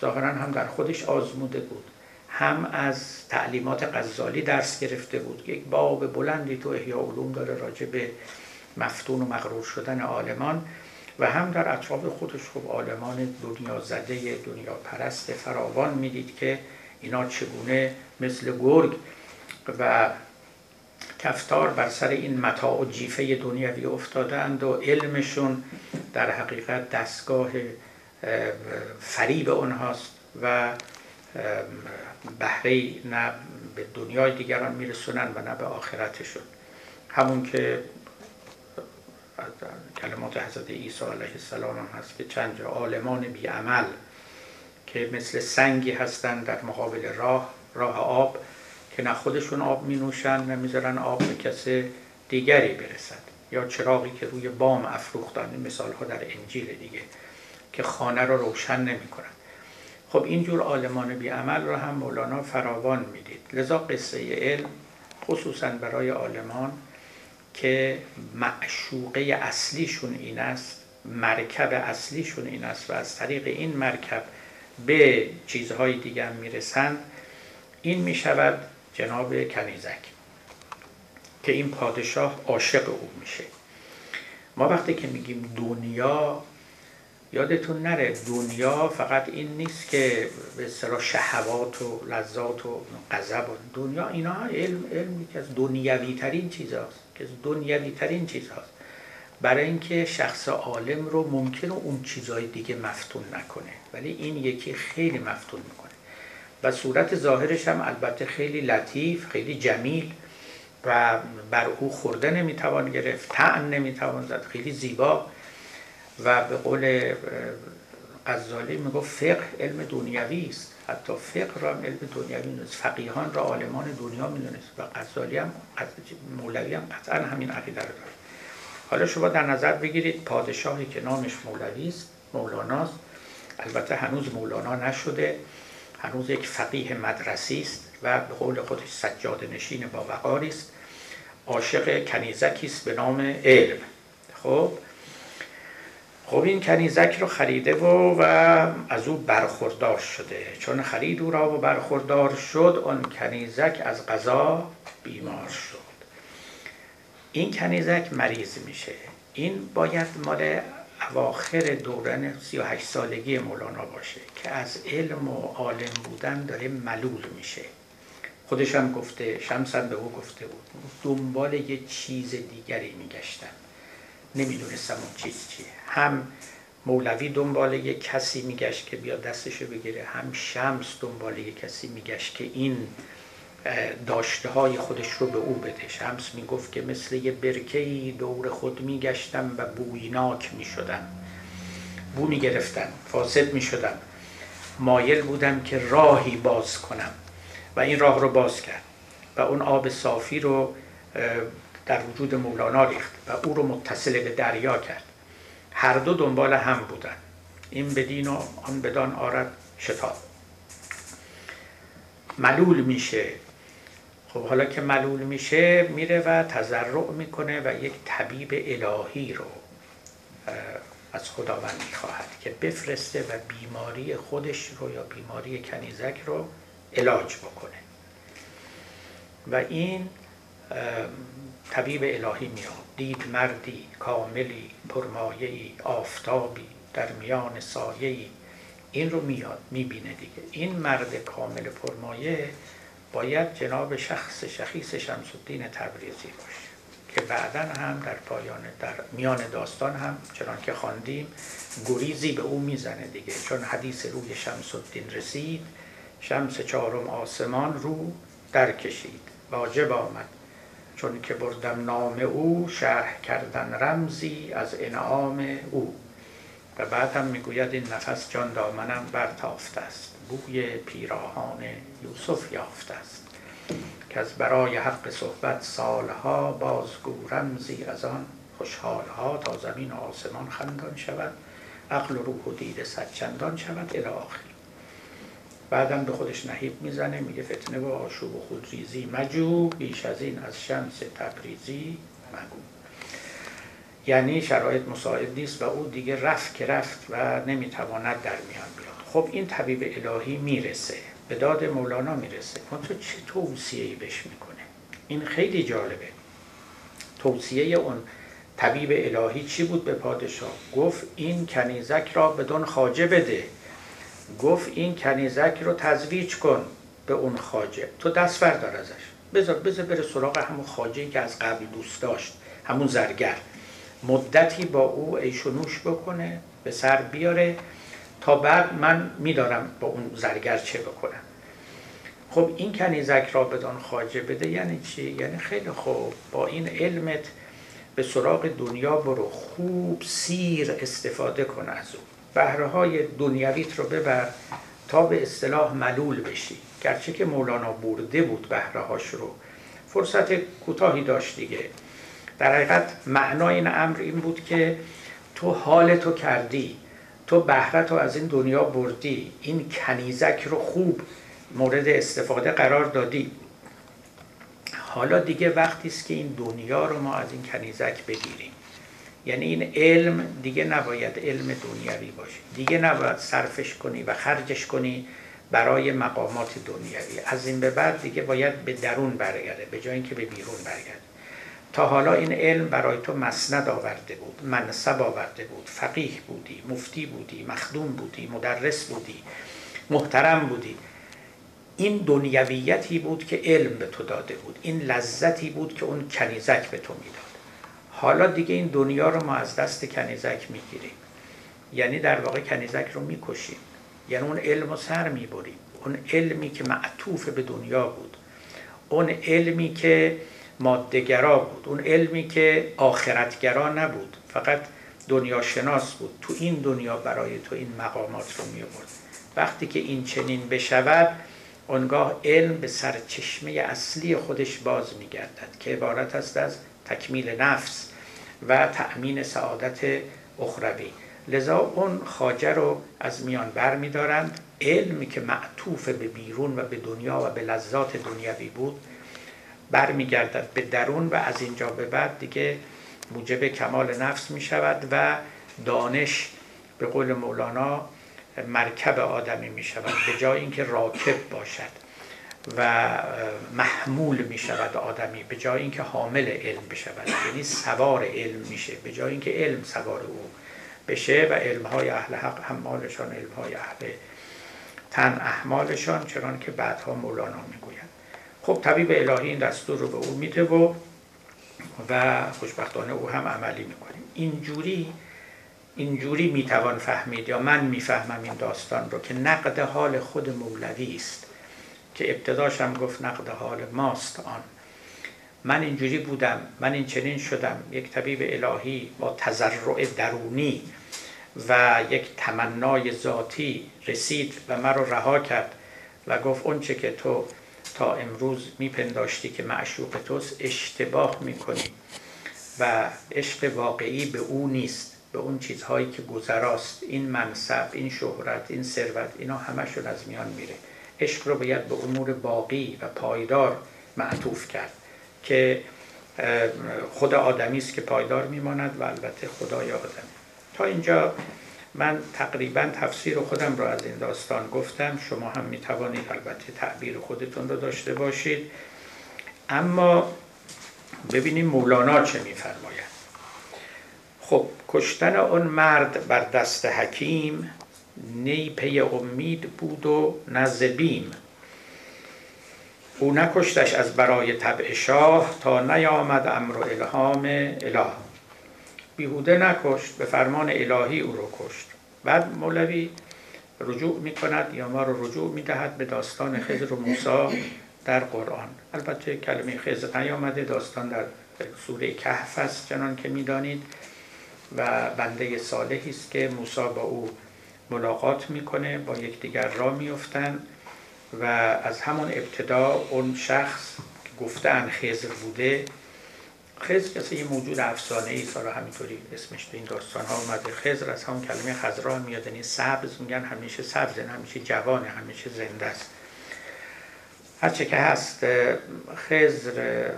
ظاهرا هم در خودش آزموده بود. هم از تعلیمات غزالی درس گرفته بود. یک باب بلندی تو احیا علوم داره راجع به مفتون و مغرور شدن آلمان و هم در اطراف خودش خب آلمان دنیا زده دنیا پرست فراوان می‌دید که اینا چگونه مثل گرگ و کفتار بر سر این متاع و جیفه دنیوی افتادند و علمشون در حقیقت دستگاه فریب اونهاست و بهره نه به دنیای دیگران میرسونن و نه به آخرتشون. همون که کلمات حضرت عیسی علیه السلام هم هست که چند جا. عالمان بیعمل که مثل سنگی هستند در مقابل راه راه آب که نه خودشون آب می نوشن نه می‌ذارن آب به کس دیگری برسد. یا چراغی که روی بام افروختن مثال ها در انجیل دیگه که خانه را روشن نمی کنن. خب اینجور آلمان بی عمل را هم مولانا فراوان می‌دید. لذا قصه علم خصوصا برای آلمان که معشوقه اصلیشون این است مرکب اصلیشون این است و از طریق این مرکب به چیزهای دیگر می‌رسند. این می‌شود جناب کنیزک که این پادشاه عاشق او میشه. ما وقتی که میگیم دنیا یادتون نره دنیا فقط این نیست که به اصطلاح شهوات و لذات و غضب دنیا اینا علم علم یکی از دنیوی ترین چیز هست که دنیوی ترین چیز هست برای اینکه شخص عالم رو ممکنه اون چیزهای دیگه مفتون نکنه. ولی این یکی خیلی مفتون می‌کنه. و صورت ظاهرش هم البته خیلی لطیف خیلی جمیل و بر او خورده نمی‌توان گرفت تعن نمی‌توان زد خیلی زیبا. و به قول غزالی می‌گفت فقه علم دنیوی است حتی فقه را علم دنیوی نیست فقیهان را عالمان دنیا می‌دونست. و غزالی هم مولوی هم قطعا همین عقیده رو داره حالا شما در نظر بگیرید پادشاهی که نامش مولوی است مولاناست البته هنوز مولانا نشده. هنوز یک فقیه مدرسی است و به قول خودش سجاد نشین با وقاری است. عاشق کنیزکی است به نام علم. خب؟ خب این کنیزک رو خریده و, و از او برخوردار شده. چون خرید او را و برخوردار شد آن کنیزک از غذا بیمار شد. این کنیزک مریض میشه. این باید مال اواخر دوران 38 سالگی مولانا باشه که از علم و عالم بودن داره ملول میشه. خودش هم گفته شمسن به او گفته بود. دنبال یه چیز دیگری میگشتم نمی‌دونستم اون چیز چیه. هم مولوی دنبال یه کسی میگشت که بیا دستشو بگیره هم شمس دنبال یه کسی میگشت که این داشته های خودش رو به او بده. شمس می‌گفت که مثل یه برکهی دور خود میگشتم و بویناک می‌شدم. بو می‌گرفتم فاسد می‌شدم. مایل بودم که راهی باز کنم. و این راه رو باز کرد. و اون آب صافی رو در وجود مولانا ریخت و او رو متصل به دریا کرد. هر دو دنبال هم بودن. این بدین و آن بدان آرد شتاب. ملول میشه. خب حالا که ملول میشه میره و تضرع می‌کنه و یک طبیب الهی رو از خداوند می‌خواهد که بفرسته و بیماری خودش رو یا بیماری کنیزک رو علاج بکنه. و این طبیب الهی میاد. دید مردی کاملی پرمایهی آفتابی در میان سایهی این رو میاد می‌بینه دیگه. این مرد کامل پرمایه باید جناب شخص شخیص شمس الدین تبریزی باشه. که بعدا هم در پایان در میان داستان هم چنان که خواندیم گریزی به او می‌زنه دیگه. چون حدیث روی شمس رسید شمس چهارم آسمان رو در کشید واجب آمد. چون که بردم نام او شرح کردن رمزی از انعام او. و بعد هم می‌گوید این نفس جان دامنم برتافته است. بوی پیراهان یوسف یافته است. که از برای حق صحبت سالها بازگو رمزی از آن خوشحالها تا زمین و آسمان خندان شود. عقل و روح و دید صد چندان شود. الی بعدم به خودش نهیب می‌زنه میگه فتنه و آشوب و خودریزی مجو بیش از این از شمس تبریزی مگو. یعنی شرایط مساعد نیست و او دیگه رفت که رفت و نمی‌تواند در میان بیاد. خب این طبیب الهی می‌رسه به داد مولانا می‌رسه. تو چه توصیه بهش می‌کنه؟ این خیلی جالبه. توصیه اون طبیب الهی چی بود به پادشاه؟ گفت این کنیزک را بدون خاجه بده. گفت این کنیزک رو تزویج کن به اون خاجه تو دست بردار ازش. بذار بذار بره سراغ همون خاجه که از قبل دوست داشت همون زرگر. مدتی با او عیش و نوش بکنه به سر بیاره تا بعد من میدارم با اون زرگر چه بکنم. خب این کنیزک را بدان خاجه بده یعنی چی؟ یعنی خیلی خوب. با این علمت به سراغ دنیا برو خوب سیر استفاده کن از او. بهره های دنیویت رو ببر تا به اصطلاح ملول بشی. گرچه که مولانا برده بود بهره هاش رو. فرصت کوتاهی داشت دیگه. در حقیقت معنای این امر این بود که تو حال تو کردی. تو بهره تو از این دنیا بردی. این کنیزک رو خوب مورد استفاده قرار دادی. حالا دیگه وقتی است که این دنیا رو ما از این کنیزک بگیریم. یعنی این علم دیگه نباید علم دنیوی باشه. دیگه نباید صرفش کنی و خرجش کنی برای مقامات دنیوی از این به بعد دیگه باید به درون برگرده به جای اینکه به بیرون برگرده. تا حالا این علم برای تو مسند آورده بود منصب آورده بود فقیه بودی مفتی بودی مخدوم بودی مدرس بودی محترم بودی. این دنیویتی بود که علم به تو داده بود. این لذتی بود که اون کنیزک به تو می‌داد. حالا دیگه این دنیا رو ما از دست کنیزک می‌گیریم. یعنی در واقع کنیزک رو می‌کشیم. یعنی اون علم رو سر می‌بریم. اون علمی که معطوف به دنیا بود. اون علمی که مادهگرا بود. اون علمی که آخرتگرا نبود. فقط دنیا شناس بود. تو این دنیا برای تو این مقامات رو می وقتی که این چنین بشود آنگاه علم به سرچشمه اصلی خودش باز میگردد که عبارت است از تکمیل نفس. و تأمین سعادت اخروی. لذا اون خاجه رو از میان بر میدارند. علمی که معطوف به بیرون و به دنیا و به لذات دنیوی بود برمیگردد به درون و از اینجا به بعد دیگه موجب کمال نفس می شود و دانش به قول مولانا مرکب آدمی می شود به جای اینکه راکب باشد. و محمول می شود آدمی به جای اینکه حامل علم بشود. یعنی سوار علم میشه به جای اینکه علم سوار او بشه و علم های اهل حق حمالشان علم های اهل تن احمالشان چرا که بعدها مولانا می‌گوید. خب طبیب الهی این دستور رو به او میده و و خوشبختانه او هم عملی می‌کنه. اینجوری اینجوری می‌توان فهمید یا من می‌فهمم این داستان رو که نقد حال خود مولوی است. که ابتداش هم گفت نقد حال ماست آن. من اینجوری بودم من این چنین شدم یک طبیب الهی با تذرع درونی و یک تمنای ذاتی رسید و مرا رها کرد و گفت اونچه که تو تا امروز میپنداشتی که معشوق توست اشتباه می‌کنی و عشق واقعی به او نیست به اون چیزهایی که گذراست. این منصب این شهرت این ثروت اینا همشون از میان میره. عشق رو باید به امور باقی و پایدار معطوف کرد که خود آدمی است که پایدار میماند و البته خدای آدمی. تا اینجا من تقریبا تفسیر خودم را از این داستان گفتم. شما هم می توانید البته تعبیر خودتون رو داشته باشید. اما ببینیم مولانا چه میفرماید. خب کشتن آن مرد بر دست حکیم نی پی امید بود و نزبیم او نکشتش از برای طبع شاه تا نیامد امر و الهام اله. بیهوده نکشت به فرمان الهی او رو کشت. بعد مولوی رجوع می کند یا ما رو رجوع می دهد به داستان خضر و موسی در قرآن. البته کلمه خضر نیامده داستان در سوره کهف است چنان که می‌دانید و بنده صالحی است که موسی با او ملاقات می‌کنه با یکدیگر را میفتن و از همون ابتدا اون شخص که گفتن خضر بوده خضر کسی یه موجود افسانه ای سارا همینطوری اسمش به این داستان ها اومده. خضر از همون کلمه خضرا میاد یعنی سبز میگن همیشه سبز همیشه جوانه همیشه زنده است. هرچه که هست خضر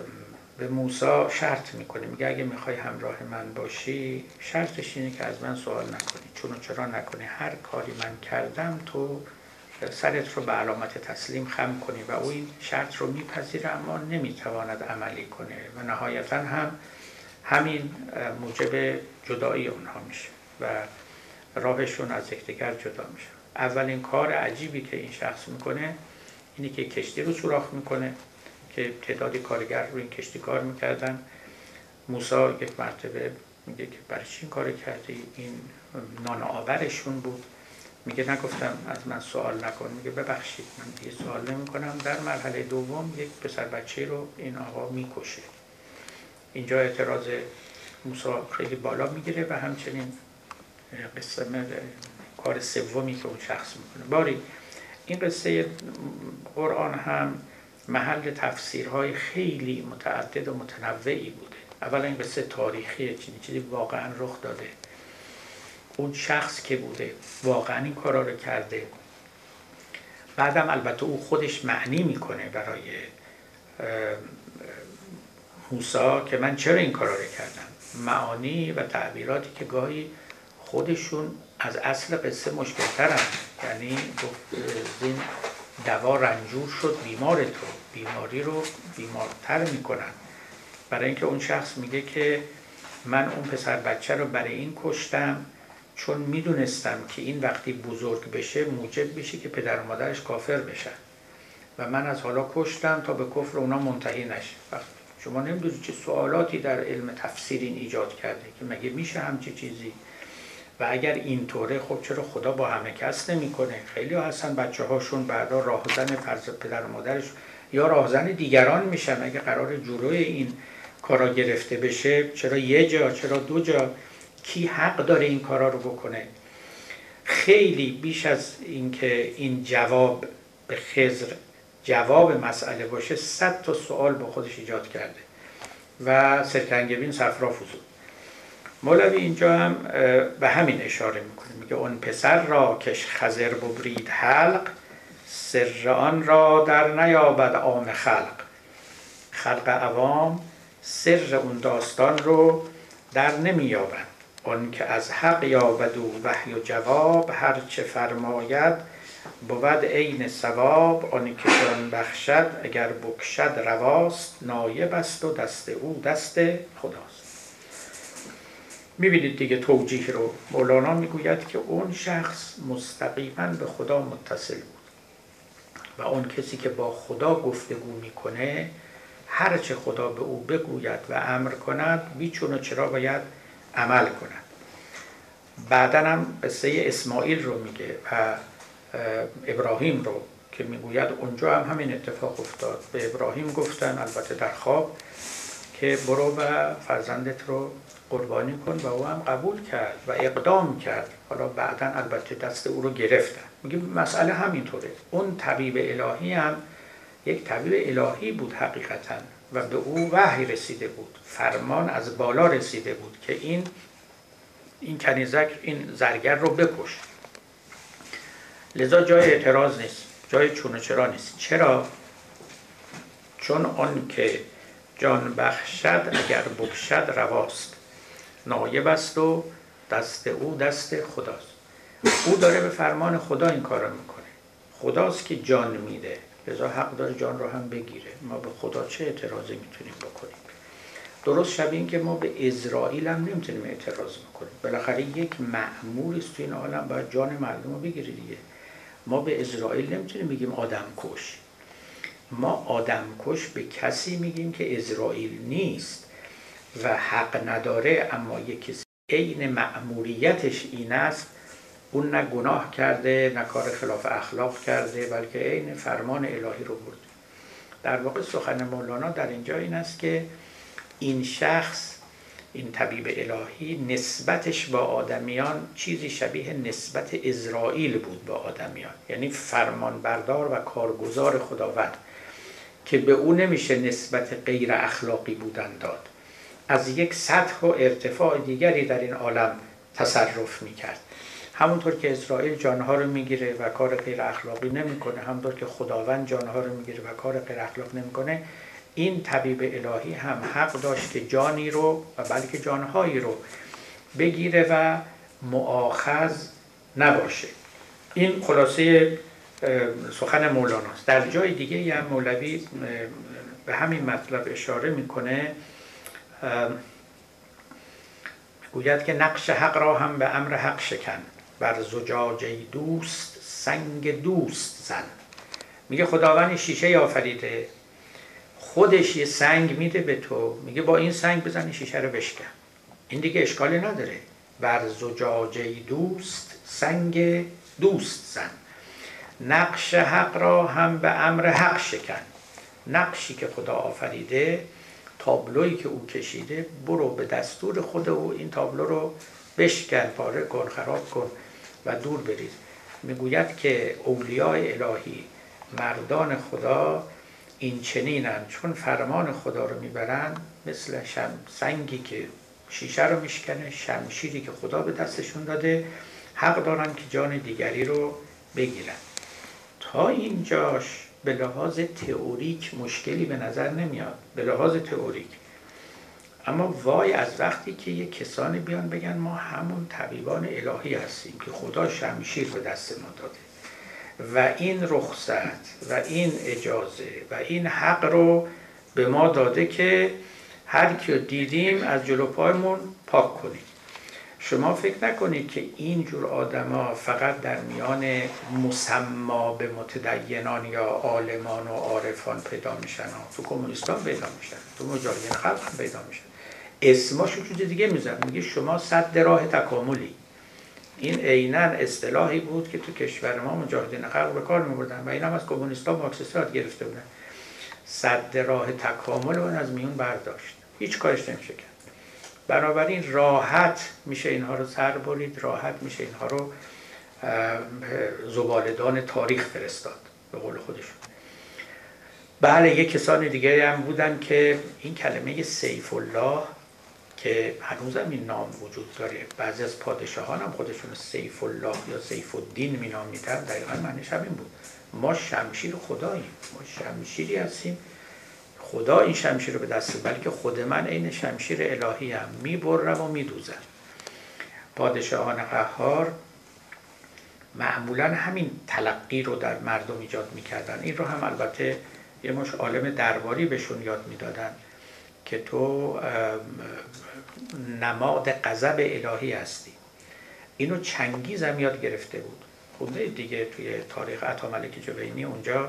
به موسا شرط می‌کنه میگه اگه می‌خوای همراه من باشی شرطش اینه که از من سوال نکنی. چون چرا نکنی؟ هر کاری من کردم تو سرت رو به علامت تسلیم خم کنی و او این شرط رو میپذیره اما نمی‌تواند عملی کنه و نهایتا هم همین موجب جدایی اونها میشه و راهشون از یکدیگر جدا میشه. اولین کار عجیبی که این شخص می‌کنه اینه که کشتی رو سوراخ می‌کنه. که تعدادی کارگر رو این کشتی کار می‌کردن. موسا یک مرتبه میگه که برای چی این کار کردی؟ این نان آورشون بود. میگه نگفتم از من سوال نکن. میگه ببخشید من دیگه سوال نمی کنم در مرحله دوم یک پسر بچه رو این آقا می‌کشه. اینجا اعتراض موسا خیلی بالا می‌گیره و همچنین قصه کار سومی که اون شخص می‌کنه. باری این قصه قرآن هم محل تفسیرهای خیلی متعدد و متنوعی بوده. اولا این قصه تاریخی چیزی واقعا رخ داده. اون شخص که بوده واقعا این کارا رو کرده. بعدم البته او خودش معنی می‌کنه برای موسا که من چرا این کارا رو کردم؟ معانی و تعبیراتی که گاهی خودشون از اصل قصه مشکل ترن یعنی این دوا رنجور شد بیمار تو. بیماری رو بیمارتر می‌کنن. برای اینکه اون شخص میگه که من اون پسر بچه رو برای این کشتم چون می‌دونستم که این وقتی بزرگ بشه موجب بشه که پدر و مادرش کافر بشن. و من از حالا کشتم تا به کفر اونا منتهی نشه. شما نمی‌دونید چه سوالاتی در علم تفسیر این ایجاد کرده که مگه میشه همچی چیزی و اگر اینطوره خب چرا خدا با همه کس نمی‌کنه؟ خیلی ها هستن بچه هاشون بعدا راهزن فرز پدر و مادرش یا راهزن دیگران میشن. اگه قرار جلوی این کارا گرفته بشه چرا یه جا چرا دو جا؟ کی حق داره این کارا رو بکنه؟ خیلی بیش از اینکه این جواب به خزر جواب مسئله باشه صد تا سوال با خودش ایجاد کرده و سرکنگبین صفرا فزود. مولوی اینجا هم به همین اشاره می‌کنه. میگه اون پسر را کش خزر ببرید حلق سر آن را در نیابد عام خلق. خلق عوام سر اون داستان رو در نمییابند. اون که از حق یابد و وحی و جواب هر چه فرماید بود عین ثواب. آن که جان بخشد اگر بکشد رواست نایب است و دست او دست خداست. می‌بینید دیگه توجیه رو مولانا می‌گوید که اون شخص مستقیما به خدا متصل بود. و اون کسی که با خدا گفتگو می‌کنه هرچه خدا به او بگوید و امر کند بیچون و چرا باید عمل کند. بعدا هم قصه اسماعیل رو میگه و ابراهیم رو که می‌گوید. اونجا هم همین اتفاق افتاد. به ابراهیم گفتن البته در خواب که برو و فرزندت رو قربانی کن و او هم قبول کرد و اقدام کرد. حالا بعدا البته دست او رو گرفتن. میگه مسئله همینطوره. اون طبیب الهی هم یک طبیب الهی بود حقیقتا و به او وحی رسیده بود. فرمان از بالا رسیده بود که این این کنیزک این زرگر رو بکش. لذا جای اعتراض نیست. جای چون چرا نیست. چرا؟ چون آن که جان بخشد اگر بکشد رواست. نایب است و دست او دست خداست. او داره به فرمان خدا این کار می‌کنه. خداست که جان میده. لذا حق داره جان رو هم بگیره. ما به خدا چه اعتراضی می‌تونیم بکنیم؟ درست شبیه که ما به اسرائیل هم نمی‌تونیم اعتراض بکنیم. بالاخره یک معمول است تو این عالم باید جان مردم رو بگیره دیگه. ما به اسرائیل نمی‌تونیم بگیم آدم کش. ما آدم کش به کسی میگیم که اسرائیل نیست. و حق نداره اما یک کسی عین معمولیتش این است اون نه گناه کرده نه کار خلاف اخلاق کرده بلکه عین فرمان الهی رو برده. در واقع سخن مولانا در اینجا این است که این شخص این طبیب الهی نسبتش با آدمیان چیزی شبیه نسبت اسرائیل بود با آدمیان. یعنی فرمان بردار و کارگزار خداوند که به او نمیشه نسبت غیر اخلاقی بودن داد. از یک سطح و ارتفاع دیگری در این عالم تصرف می‌کرد. همونطور که اسرائیل جانها رو می‌گیره و کار غیر اخلاقی نمی‌کنه همونطور که خداوند جانها رو می‌گیره و کار غیر اخلاق نمی‌کنه این طبیب الهی هم حق داشت که جانی رو و بلکه جانهایی رو بگیره و معاخذ نباشه. این خلاصه سخن مولاناست در جای دیگه هم مولوی به همین مطلب اشاره می‌کنه گوید که نقش حق را هم به امر حق شکن. بر زجاجه دوست سنگ دوست زن. میگه خداوند شیشه آفریده. خودش یه سنگ میده به تو. میگه با این سنگ بزنی شیشه رو بشکن. این دیگه اشکالی نداره. بر زجاجه دوست سنگ دوست زن. نقش حق را هم به امر حق شکن. نقشی که خدا آفریده تابلویی که او کشیده برو به دستور خود او این تابلو رو بشکن پاره کن خراب کن و دور برید. می‌گوید که اولیاء الهی مردان خدا این چنینن. چون فرمان خدا رو می‌برن مثل شم سنگی که شیشه رو میشکنه شمشیری که خدا به دستشون داده حق دارن که جان دیگری رو بگیرن. تا اینجاش به لحاظ تئوریک مشکلی به نظر نمیاد. به لحاظ تئوریک. اما وای از وقتی که یه کسانی بیان بگن ما همون طبیبان الهی هستیم که خدا شمشیر به دست ما داده. و این رخصت و این اجازه و این حق رو به ما داده که هر کیو دیدیم از جلو پایمون پاک کنیم. شما فکر نکنید که این جور آدما فقط در میان مسما به متدینان یا عالمان و عارفان پیدا میشن تو کمونیستان پیدا میشن تو مجاهدین خلق پیدا میشن. اسماشو چیز دیگه میزن میگه شما صد راه تکاملی. این عینا اصطلاحی بود که تو کشور ما مجاهدین خلق به کار میبردن و این هم از کمونیستان مارکسیستات گرفته بودن. صد راه تکامل رو از میون برداشت. هیچ کارش نمیشه کرد. بنابراین راحت میشه اینها رو سر برید راحت میشه اینها رو زبالدان تاریخ فرستاد به قول خودشون. بله یه کسان دیگه هم بودن که این کلمه سیف الله که هنوزم این نام وجود داره. بعضی از پادشاهان هم خودشون سیف الله یا سیف الدین می نامیدن دقیقا معنیش همین بود. ما شمشیر خداییم. ما شمشیری هستیم. خدا این شمشیر رو به دست بلکه خود من عین شمشیر الهی هم می‌برم و میدوزم. پادشاهان قهار معمولا همین تلقی رو در مردم ایجاد می‌کردن. این رو هم البته یه مش عالم درباری بهشون یاد می‌دادن که تو نماد غضب الهی هستی. اینو چنگیز هم یاد گرفته بود. خونده دیگه توی تاریخ عطا ملک جوینی اونجا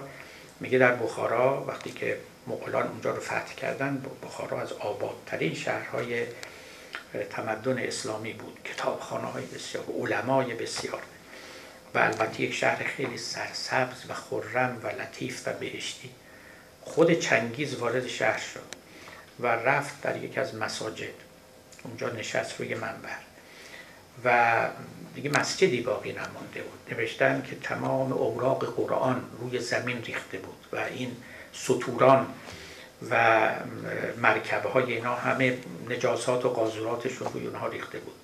میگه در بخارا وقتی که مغولان اونجا رو فتح کردن. بخارا از آبادترین شهرهای تمدن اسلامی بود. کتابخانه های بسیار علمای بسیار. و البته یک شهر خیلی سرسبز و خرم و لطیف و بهشتی. خود چنگیز وارد شهر شد و رفت در یکی از مساجد. اونجا نشست روی منبر. و دیگه مسجدی باقی نمانده بود. نوشتن که تمام اوراق قرآن روی زمین ریخته بود و این سطوران و مرکبه های اینا همه نجاسات و قاضوراتشون روی اونها ریخته بود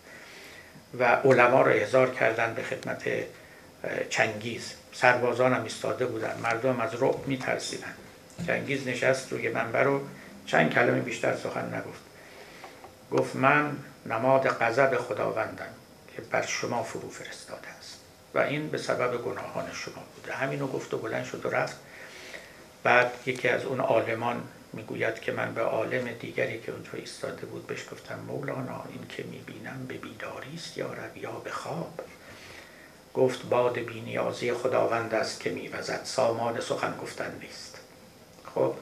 و علما رو احضار کردن به خدمت چنگیز. سربازان هم ایستاده بودن. مردم از رعب میترسیدن. چنگیز نشست روی منبر و چند کلمه بیشتر سخن نگفت. گفت من نماد غضب خداوندم که بر شما فرو فرستاده است. و این به سبب گناهان شما بوده. همینو گفت و بلند شد و رفت. بعد یکی از اون عالمان می‌گوید که من به عالم دیگری که اونجا ایستاده بود بهش گفتم مولانا این که می‌بینم به بیداری است یا یا به خواب؟ گفت باد بینیازی خداوند است که میوزد سامان سخن گفتن نیست. خب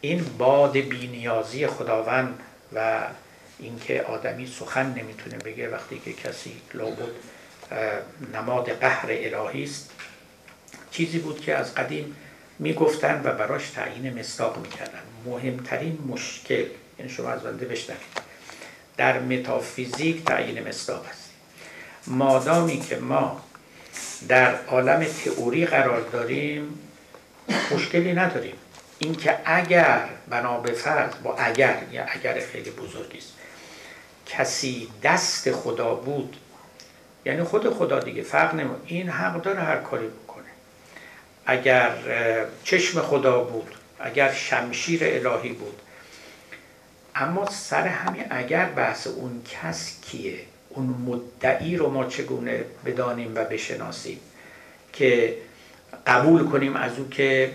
این باد بینیازی خداوند و اینکه آدمی سخن نمی‌تونه بگه وقتی که کسی لابد نماد قهر الهی است چیزی بود که از قدیم می‌گفتن و براش تعیین مصداق می‌کردن. مهمترین مشکل یعنی شما از بنده بشنوید. در متافیزیک تعیین مصداق است. مادامی که ما در عالم تئوری قرار داریم مشکلی نداریم. اینکه اگر بنا به فرض با اگر یا اگر خیلی بزرگی است کسی دست خدا بود یعنی خود خدا دیگه فرق نمید این حق داره هر کاری اگر چشم خدا بود اگر شمشیر الهی بود. اما سر همین اگر بحث اون کس کیه؟ اون مدعی رو ما چگونه بدانیم و بشناسیم که قبول کنیم از او که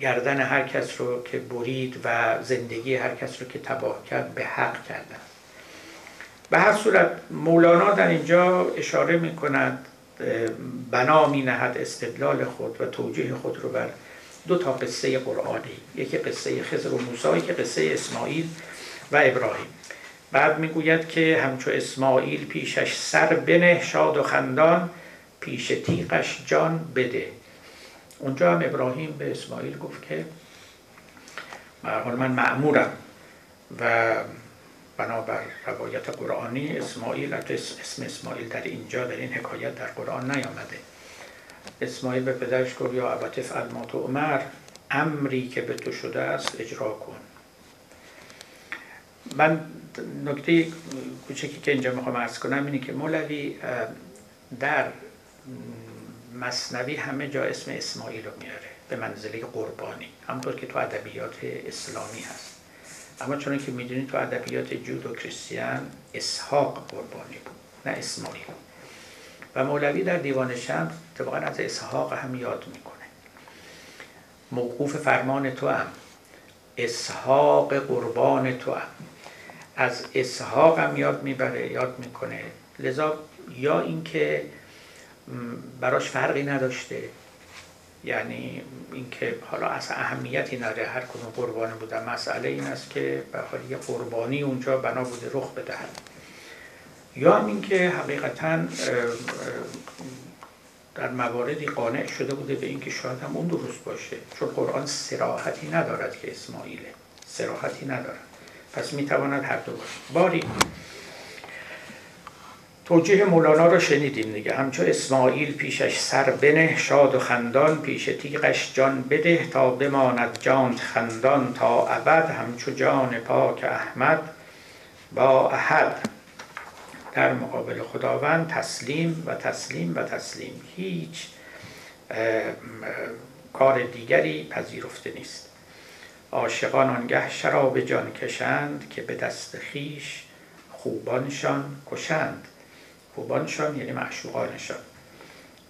گردن هر کس رو که برید و زندگی هر کس رو که تباه کرد به حق کردن. به هر صورت مولانا در اینجا اشاره می کند بنا می نهد استدلال خود و توجیه خود رو بر دو تا قصه قرآنی. یکی قصه خضر و موسی که قصه اسماعیل و ابراهیم. بعد می‌گوید که همچو اسماعیل پیشش سر بنه شاد و خندان پیش تیغش جان بده. اونجا هم ابراهیم به اسماعیل گفت که من معمورم و بنابر روایت قرآنی اسماعیل اسم اسماعیل در اینجا در این حکایت در قرآن نیامده. اسماعیل به پدرش گفت یا ابتف المات و عمر امری که به تو شده است اجرا کن. من نکته کوچکی که اینجا می‌خوام ارز کنم اینه که مولوی در مصنوی همه جا اسم اسماعیل رو میاره به منزله قربانی همطور که تو ادبیات اسلامی هست. اما چون که می‌دونید تو ادبیات جود و کریستیان اسحاق قربانی بود نه اسماعیل. و مولوی در دیوان شمس طبقا از اسحاق هم یاد می‌کنه. موقوف فرمان تو هم اسحاق قربان تو هم از اسحاق هم یاد می‌بره یاد می‌کنه. لذا یا اینکه براش فرقی نداشته. یعنی اینکه حالا اصلا اهمیتی نداره هر کدوم قربانی بودن. مسئله این است که به یه قربانی اونجا بنا بوده رخ بدهد. یا هم اینکه حقیقتا در مواردی قانع شده بوده به اینکه شاید هم اون درست باشه. چون قرآن سراحتی ندارد که اسماعیله. سراحتی ندارد. پس می‌تواند هر دو باشه. باری توجیه مولانا رو شنیدیم دیگه. همچو اسماعیل پیشش سر بنه شاد و خندان پیش تیغش جان بده تا بماند جان خندان تا ابد. همچو جان پاک احمد با احد. در مقابل خداوند تسلیم و تسلیم و تسلیم. هیچ کار دیگری پذیرفته نیست. عاشقان آنگه شراب جان کشند که به دست خیش خوبانشان کشند. خوبانشان یعنی معشوقانشان.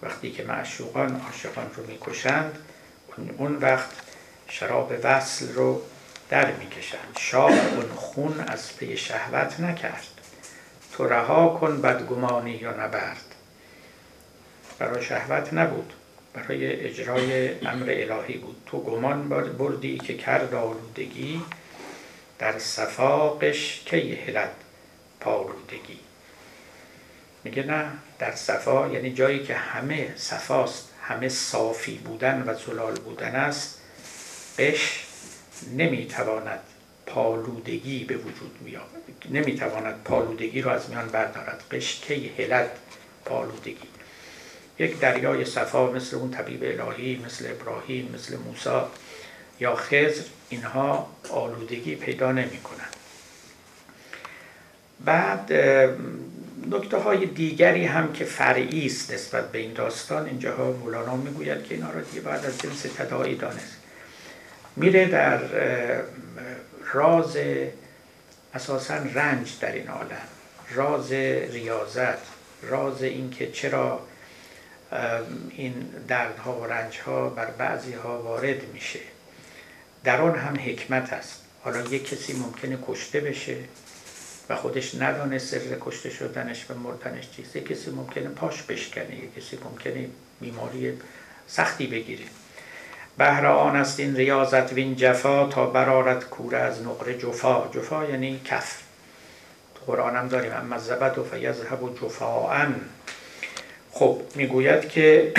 وقتی که معشوقان عاشقان رو می‌کشند اون وقت شراب وصل رو در می‌کشند. شاه اون خون از پی شهوت نکرد. تو رها کن بدگمانی یا نبرد. برای شهوت نبود. برای اجرای امر الهی بود. تو گمان بردی که کرد آلودگی در صفاقش کی هلد پالودگی. میگه نه در صفا یعنی جایی که همه صفاست همه صافی بودن و زلال بودن است قش نمی‌تواند پالودگی به وجود میاد نمی‌تواند پالودگی رو از میان بردارد. قش کی هلد پالودگی. یک دریای صفا مثل اون طبیب الهی مثل ابراهیم مثل موسی یا خزر اینها آلودگی پیدا نمی کنند بعد نکته های دیگری هم که فرعی است نسبت به این داستان اینجاها مولانا می‌گوید که اینا را دیگه بعد از جنس تداعی دانست. میره در راز اساسا رنج در این عالم. راز ریاضت راز اینکه چرا این دردها و رنجها بر بعضی ها وارد میشه. در آن هم حکمت است. حالا یک کسی ممکنه کشته بشه. و خودش ندانه سر کشته شدنش و مردنش چیست. کسی ممکنه پاش بشکنه یک کسی ممکنه بیماری سختی بگیره. بهر آن است این ریاضت وین جفا تا برارت کوره از نقره جفا. جفا یعنی کف. قرآن هم داریم. اما زبد و فیزهب و جفاعن خب می‌گوید که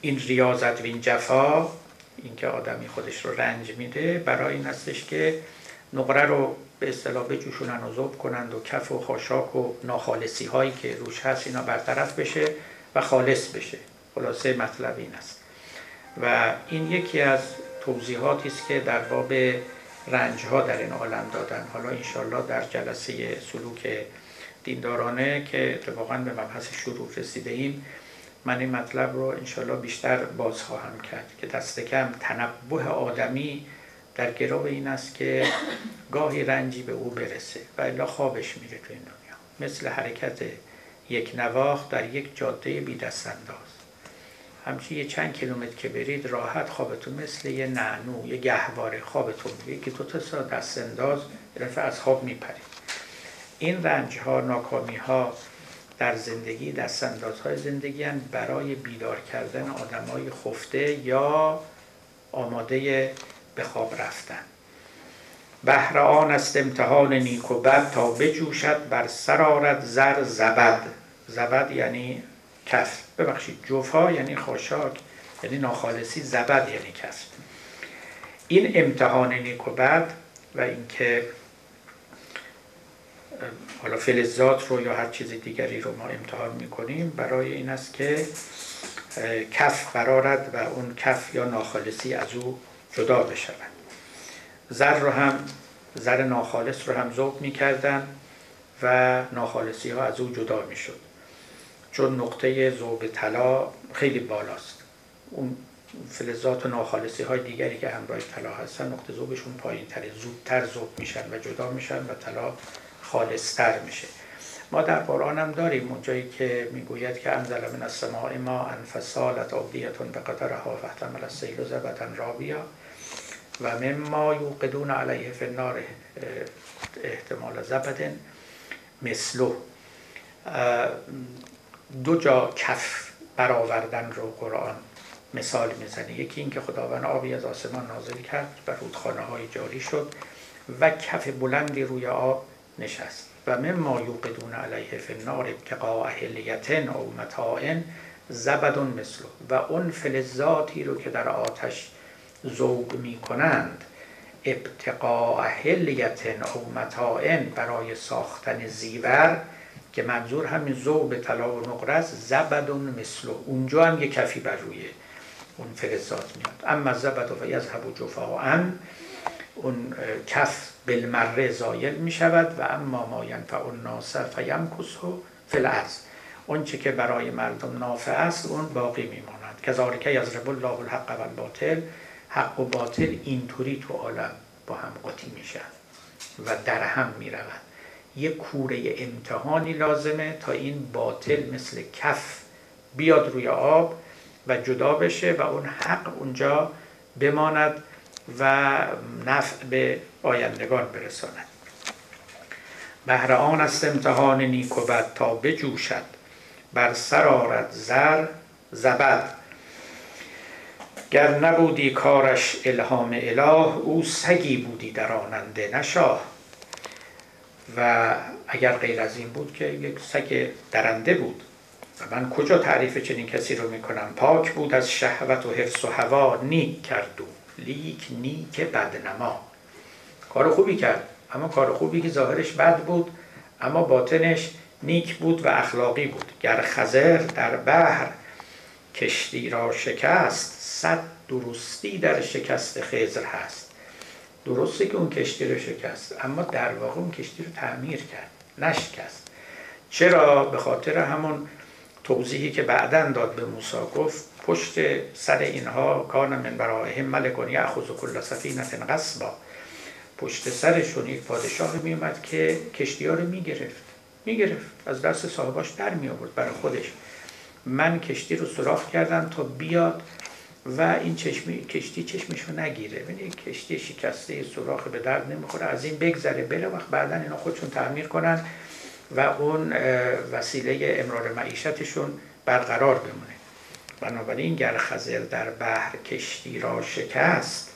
این ریاضت وین جفا اینکه آدمی خودش رو رنج میده برای این هستش که نقره رو به اصطلاح بجوشونن و ذوب کنند و کف و خاشاک و ناخالصی هایی که روش هست اینا برطرف بشه و خالص بشه. خلاصه مطلب این است. و این یکی از توضیحاتی است که در باب رنج ها در این عالم دادن. حالا انشالله در جلسه سلوک دیندارانه که اتفاقا به مبحث شروع رسیده ایم من این مطلب رو انشالله بیشتر باز خواهم کرد که دست کم تنبه آدمی در گرو این است که گاهی رنجی به او برسه و الا خوابش میره تو این دنیا. مثل حرکت یک نواخت در یک جاده بی دست انداز. همچی یه چند کیلومتر که برید راحت خوابتون مثل یه نعنو یه گهواره خوابتون که دو تا سا دست انداز رفع از خواب میپرید. این رنج ها ناکامی ها در زندگی دستانداز های زندگی برای بیدار کردن آدم های خفته یا آماده به خواب رفتن. بهر آن است امتحان نیک و بد تا بجوشد بر سرارت زر زبد. زبد یعنی کف ببخشید جوفا یعنی خاشاک یعنی ناخالصی زبد یعنی کف این امتحان نیک و بد و اینکه حالا فلزات رو یا هر چیز دیگری رو ما امتحان می‌کنیم برای این است که کف قرارد و اون کف یا ناخالصی از او جدا بشود زر رو هم زر ناخالص رو هم ذوب می‌کردن و ناخالصی ها از او جدا می‌شد. چون نقطه ذوب طلا خیلی بالاست. اون فلزات و ناخالصی های دیگری که همراه طلا هستن نقطه ذوبشون پایین تره زودتر ذوب میشن و جدا میشن و طلا خالصتر میشه. ما در قرآن هم داریم اونجایی که می‌گوید که انزل من السماء ما انفصالت عبدیتون به قدرها فاحتمل السیل زبتا رابیا. و مما یوقدون علیه فی النار احتمال زبد مثلو. دو جا کف برآوردن رو قرآن مثال می‌زنه. یکی اینکه خداوند آبی از آسمان نازل کرد و رودخانه های جاری شد و کف بلندی روی آب نشست. و مما یوقدون علیه فی النار ابتقاء اهلیتن او متاعن زبدون مثل و اون فلزاتی رو که در آتش زوگ می کنند ابتقاء اهلیتن او متاعن برای ساختن زیور که منظور همین زوب طلا و نقره است زبدون مثل اونجا هم یه کفی بر روی اون فلزات میاد. اما زبد و یذهب جفاء اون کف بالمره زایل می شود و اما ما ینفع الناس فیمکسه فی الارض. اون چه که برای مردم نافع است اون باقی میماند. کذالک یضرب الله الحق و الباطل حق و باطل اینطوری تو عالم با هم قاطی میشن و در هم می‌روند. یه کوره امتحانی لازمه تا این باطل مثل کف بیاد روی آب و جدا بشه و اون حق اونجا بماند و نفع به آیندگان برساند. بهر آن است امتحان نیک و بد تا بجوشد. بر سر زر زبد گر نبودی کارش الهام اله او سگی بودی در آننده نشاه. و اگر غیر از این بود که یک سگ درنده بود. و من کجا تعریف چنین کسی رو می‌کنم؟ پاک بود از شهوت و حفظ و هوا نیک کردو لیک نیک بدنما. کار خوبی کرد اما کار خوبی که ظاهرش بد بود اما باطنش نیک بود و اخلاقی بود. گر خزر در بحر کشتی را شکست صد درستی در شکست خزر هست. درسته که اون کشتی رو شکست اما در واقع اون کشتی رو تعمیر کرد نشکست. چرا؟ به خاطر همون توضیحی که بعدا داد به موسی گفت پشت سر اینها کان من برایهم ملکون یاخذ کل سفینه قصبا پشت سرشون یک پادشاه میومد که کشتی ها رو می‌گرفت. می‌گرفت. از دست صاحباش در می آورد برای خودش. من کشتی رو سراخ کردم تا بیاد و این چشمی کشتی چشمشو نگیره. ببینید کشتی شکسته سوراخ به درد نمی‌خوره. از این بگذره بره وقت بعدا اینا خودشون تعمیر کنن و اون وسیله امرار معیشتشون برقرار بمونه. بنابراین گر خزر در بحر کشتی را شکست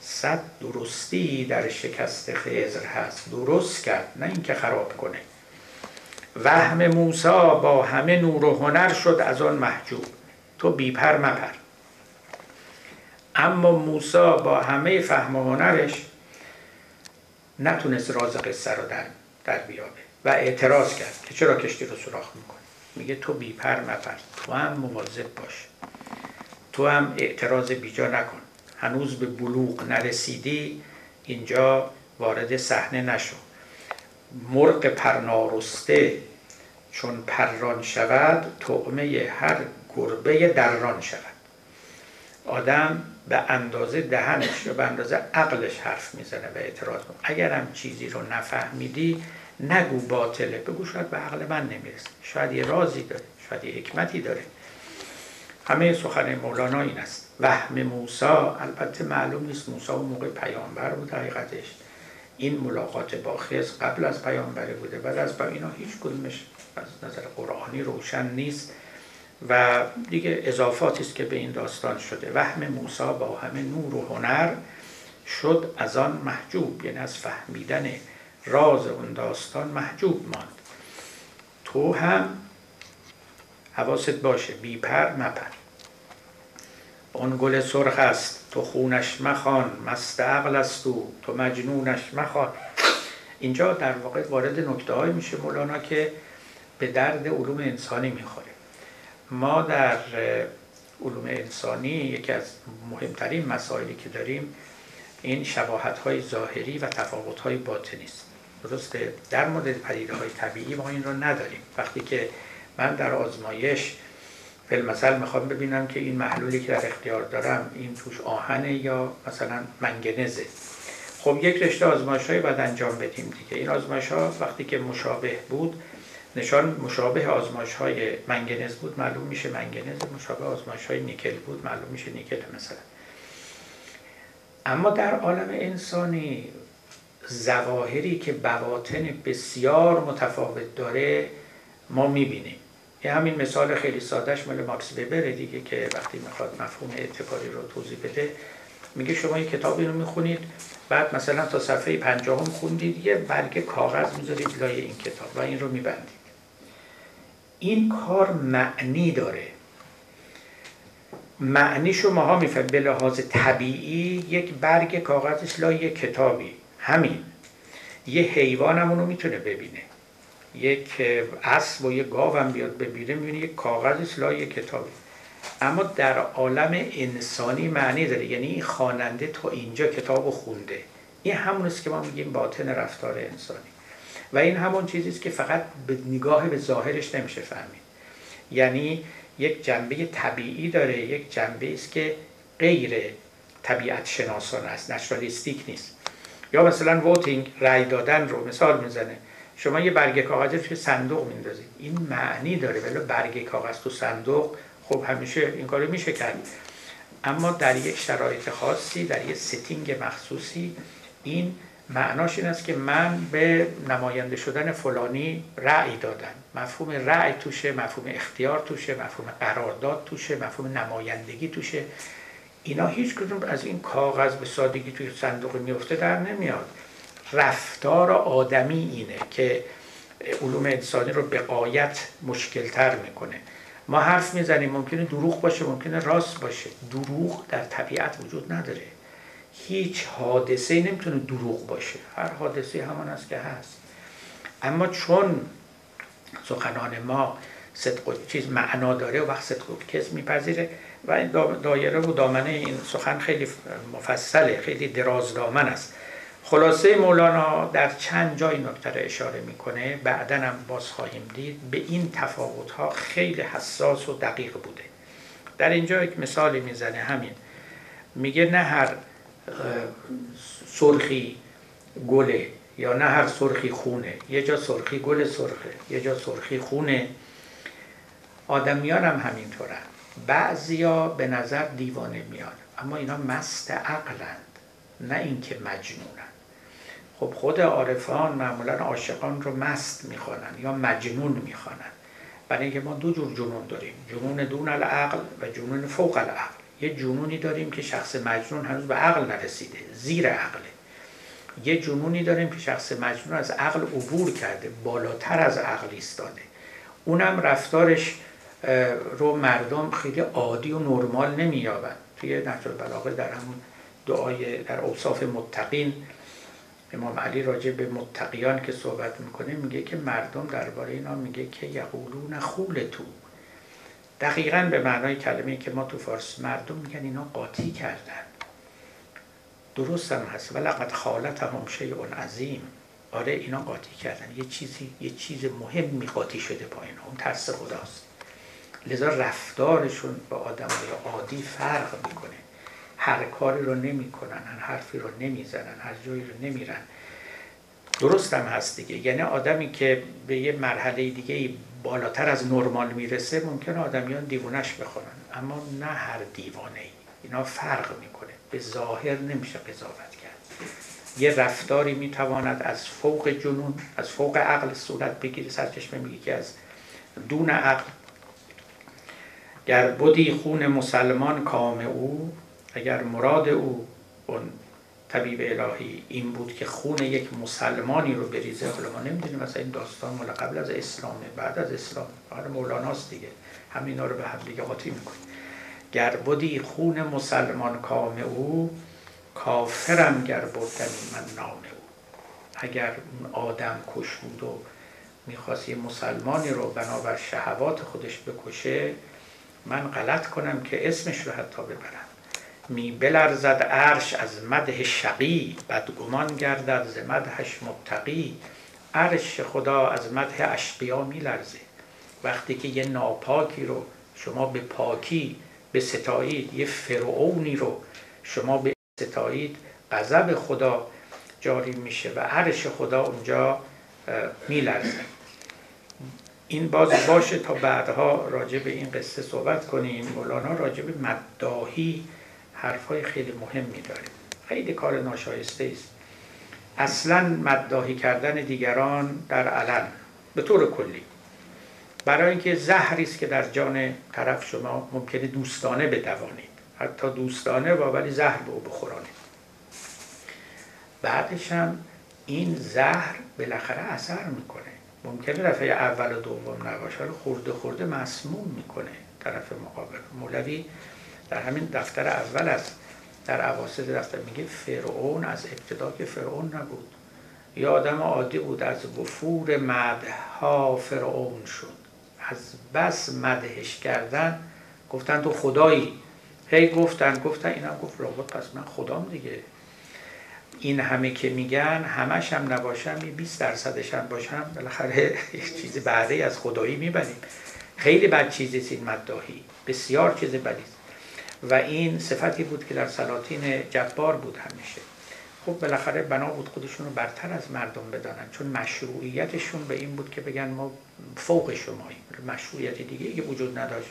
صد درستی در شکست خزر هست. درست کرد. نه اینکه خراب کنه. وهم موسا با همه نور و هنر شد از آن محجوب. تو بیپر مپر. اما موسا با همه فهم و هنرش نتونست راز قصه رو در, در بیابه و اعتراض کرد که چرا کشتی رو سراخ می‌کنه میگه تو بیپر مپر. تو هم مواظب باش. تو هم اعتراض بیجا نکن. هنوز به بلوغ نرسیدی اینجا وارد صحنه نشو. مرغ پرنارسته. چون پران شود طعمه هر گربه دران شود. آدم به اندازه دهنش به اندازه عقلش حرف می‌زنه و اعتراض. کنه اگر هم چیزی رو نفهمیدی نگو باطله. بگو شاید به عقل من نمی‌رسه. شاید یه رازی داره. شاید یه حکمتی داره. همه سخن مولانا این است. وهم موسا البته معلوم نیست موسا اون موقع پیامبر بود حقیقتش این ملاقات با خز قبل از پیامبره بوده بعد از اینا هیچ کدومش از نظر قرآنی روشن نیست و دیگه اضافاتی است که به این داستان شده. وهم موسا با همه نور و هنر شد از آن محجوب یعنی از فهمیدن راز اون داستان محجوب ماند. تو هم حواست باشه بی پر مپر. اون گل سرخ است. تو خونش مخوان. مست عقل است تو تو مجنونش مخوان. اینجا در واقع وارد نکته میشه مولانا که به درد علوم انسانی می‌خوره. ما در علوم انسانی یکی از مهمترین مسائلی که داریم این شباهت های ظاهری و تفاوت های باطنی است. درسته؟ در مورد پدیده های طبیعی ما این رو نداریم. وقتی که من در آزمایش مثل می‌خوام ببینم که این محلولی که در اختیار دارم این توش آهنه یا مثلا منگنزه؟ خب یک رشته آزمایش های باید انجام بدیم دیگه. این آزمایش ها وقتی که مشابه بود نشان مشابه آزمایش های منگنز بود معلوم میشه منگنز مشابه آزمایش های نیکل بود معلوم میشه نیکل مثلا. اما در عالم انسانی زواهری که بواطن بسیار متفاوت داره ما می‌بینیم. یه همین مثال خیلی سادهش مال ماکس وبره دیگه که وقتی می‌خواد مفهوم اعتباری رو توضیح بده میگه شما این کتاب رو می‌خونید بعد مثلا تا صفحه پنجاهم خوندید یه برگ کاغذ می‌ذارید لای این کتاب و این رو میبندید. این کار معنی داره. معنیشو ماها میفهم به لحاظ طبیعی یک برگ کاغذ لای کتابی. همین. یه حیوان رو می‌تونه ببینه. یک اسب و یک گاو هم بیاد ببینه می‌بینه یک کاغذ لای یک کتابی. اما در عالم انسانی معنی داره. یعنی این خواننده تا اینجا کتاب خونده. این همون است که ما میگیم باطن رفتار انسانی. و این همون چیزی که فقط به نگاه به ظاهرش نمیشه فهمید. یعنی یک جنبه طبیعی داره. یک جنبه است که غیر طبیعت شناسان است. naturalistic نیست. یا مثلا voting رای دادن رو مثال می‌زنه. شما یه برگ کاغذ توی صندوق میندازید. این معنی داره. ولی برگ کاغذ تو صندوق خب همیشه این کارو میشه کرد. اما در یک شرایط خاصی در یک setting مخصوصی این معناش این است که من به نماینده شدن فلانی رأی دادم. مفهوم رأی توشه مفهوم اختیار توشه مفهوم قرارداد توشه مفهوم نمایندگی توشه. اینا هیچ کدوم از این کاغذ به سادگی توی صندوق میفته در نمیاد. رفتار آدمی اینه که علوم انسانی رو به قایت مشکل تر می‌کنه. ما حرف می‌زنیم ممکنه دروغ باشه ممکنه راست باشه. دروغ در طبیعت وجود نداره. هیچ حادثه نمی‌تونه دروغ باشه. هر حادثه همان است که هست. اما چون سخنان ما صدق چیز معنا داره و وقت صدق کس میپذیره و این دایره و دامنه این سخن خیلی مفصله خیلی دراز دامن است. خلاصه مولانا در چند جای نکته اشاره می‌کنه بعدا هم باز خواهیم دید به این تفاوت ها خیلی حساس و دقیق بوده. در اینجا یک مثالی می‌زنه همین. میگه نه هر سرخی گله یا نه هر سرخی خونه. یه جا سرخی گل سرخه یه جا سرخی خونه. آدمیان هم همینطورن بعضیا به نظر دیوانه میاد اما اینا مست عقلند نه اینکه مجنونن. خب خود عارفان معمولا عاشقان رو مست می‌خوانن یا مجنون می‌خوانن. برای اینکه ما دو جور جنون داریم جنون دون العقل و جنون فوق العقل. یه جنونی داریم که شخص مجنون هنوز به عقل نرسیده زیر عقله. یه جنونی داریم که شخص مجنون از عقل عبور کرده بالاتر از عقل ایستاده. اونم رفتارش رو مردم خیلی عادی و نرمال نمییابند توی نهج البلاغه در همون دعای در اوصاف متقین امام علی راجع به متقیان که صحبت می‌کنه میگه که مردم درباره اینا میگه که یقولون خول تو. دقیقا به معنای کلمه که ما تو فارس مردم میگن اینا قاطی کردن. درست هم هست ولقد خالتهم شیء عظیم. آره اینا قاطی کردن. یه چیزی یه چیز مهم قاطی شده پایین. اون ترس خداست. لذا رفتارشون با آدم های عادی فرق می‌کنه. هر کاری رو نمی‌کنن هر حرفی رو نمی‌زنن هر جایی رو نمیرن. درست هم هست دیگه. یعنی آدمی که به یه مرحله دیگه بالاتر از نرمال می‌رسه ممکن آدمیان دیوونش بخونن اما نه هر دیوانه ای اینا فرق می‌کنه. به ظاهر نمیشه قضاوت کرد. یه رفتاری می‌تواند از فوق جنون از فوق عقل صورت بگیره. سرچشمه میگه که از دون عقل. گر بودی خون مسلمان کام او اگر مراد او اون طبیب الهی این بود که خون یک مسلمانی رو بریزه حالا ما نمی‌دونیم مثلا این داستان مال قبل از اسلامه بعد از اسلام. بعد مولاناست دیگه. همینا رو به هم دیگه قاطی می‌کنه گر بودی خون مسلمان کام او کافرم گر بردنی من نام او. اگر آدم کش بود و می‌خواست یه مسلمانی رو بنابر شهوات خودش بکشه من غلط کنم که اسمش رو حتی ببرم. می بلرزد عرش از مده شقی بدگمان گردد ز مدهش متقی. عرش خدا از مده اشقیا میلرزه وقتی که یه ناپاکی رو شما به پاکی به ستایید یه فرعونی رو شما به ستایید غضب خدا جاری میشه و عرش خدا اونجا میلرزه این باز باشه تا بعدها راجع به این قصه صحبت کنیم. مولانا راجع به مداهی حرفای خیلی مهمی داره خیلی کار ناشایسته است. اصلا مداهی کردن دیگران در علن به طور کلی. برای اینکه زهری است که در جان طرف شما ممکنه دوستانه بدوانید. حتی دوستانه و ولی زهر به او بخورانید. بعدش هم این زهر بالاخره اثر می‌کنه. ممکنه دفعه اول و دوم نباشه رو خورده خورده مسموم می‌کنه طرف مقابل. مولوی در همین دفتر اول است در عواسط دفتر میگه فرعون از ابتدا که فرعون نبود. یا آدم عادی بود از وفور مدها فرعون شد. از بس مدهش کردن گفتن تو خدایی. هی گفتن گفتن اینم گفت رابط پس من خدام دیگه. این همه که میگن همش هم نباشم یه 20 درصدش هم باشم. بالاخره یک چیز بعدی از خدایی می‌بریم خیلی بد چیزی این مداهی بسیار چیز بدی و این صفتی بود که در سلاطین جبار بود همیشه. خب بالاخره بنا بود خودشون رو برتر از مردم بدانن چون مشروعیتشون به این بود که بگن ما فوق شماییم مشروعیت دیگه که وجود نداشت.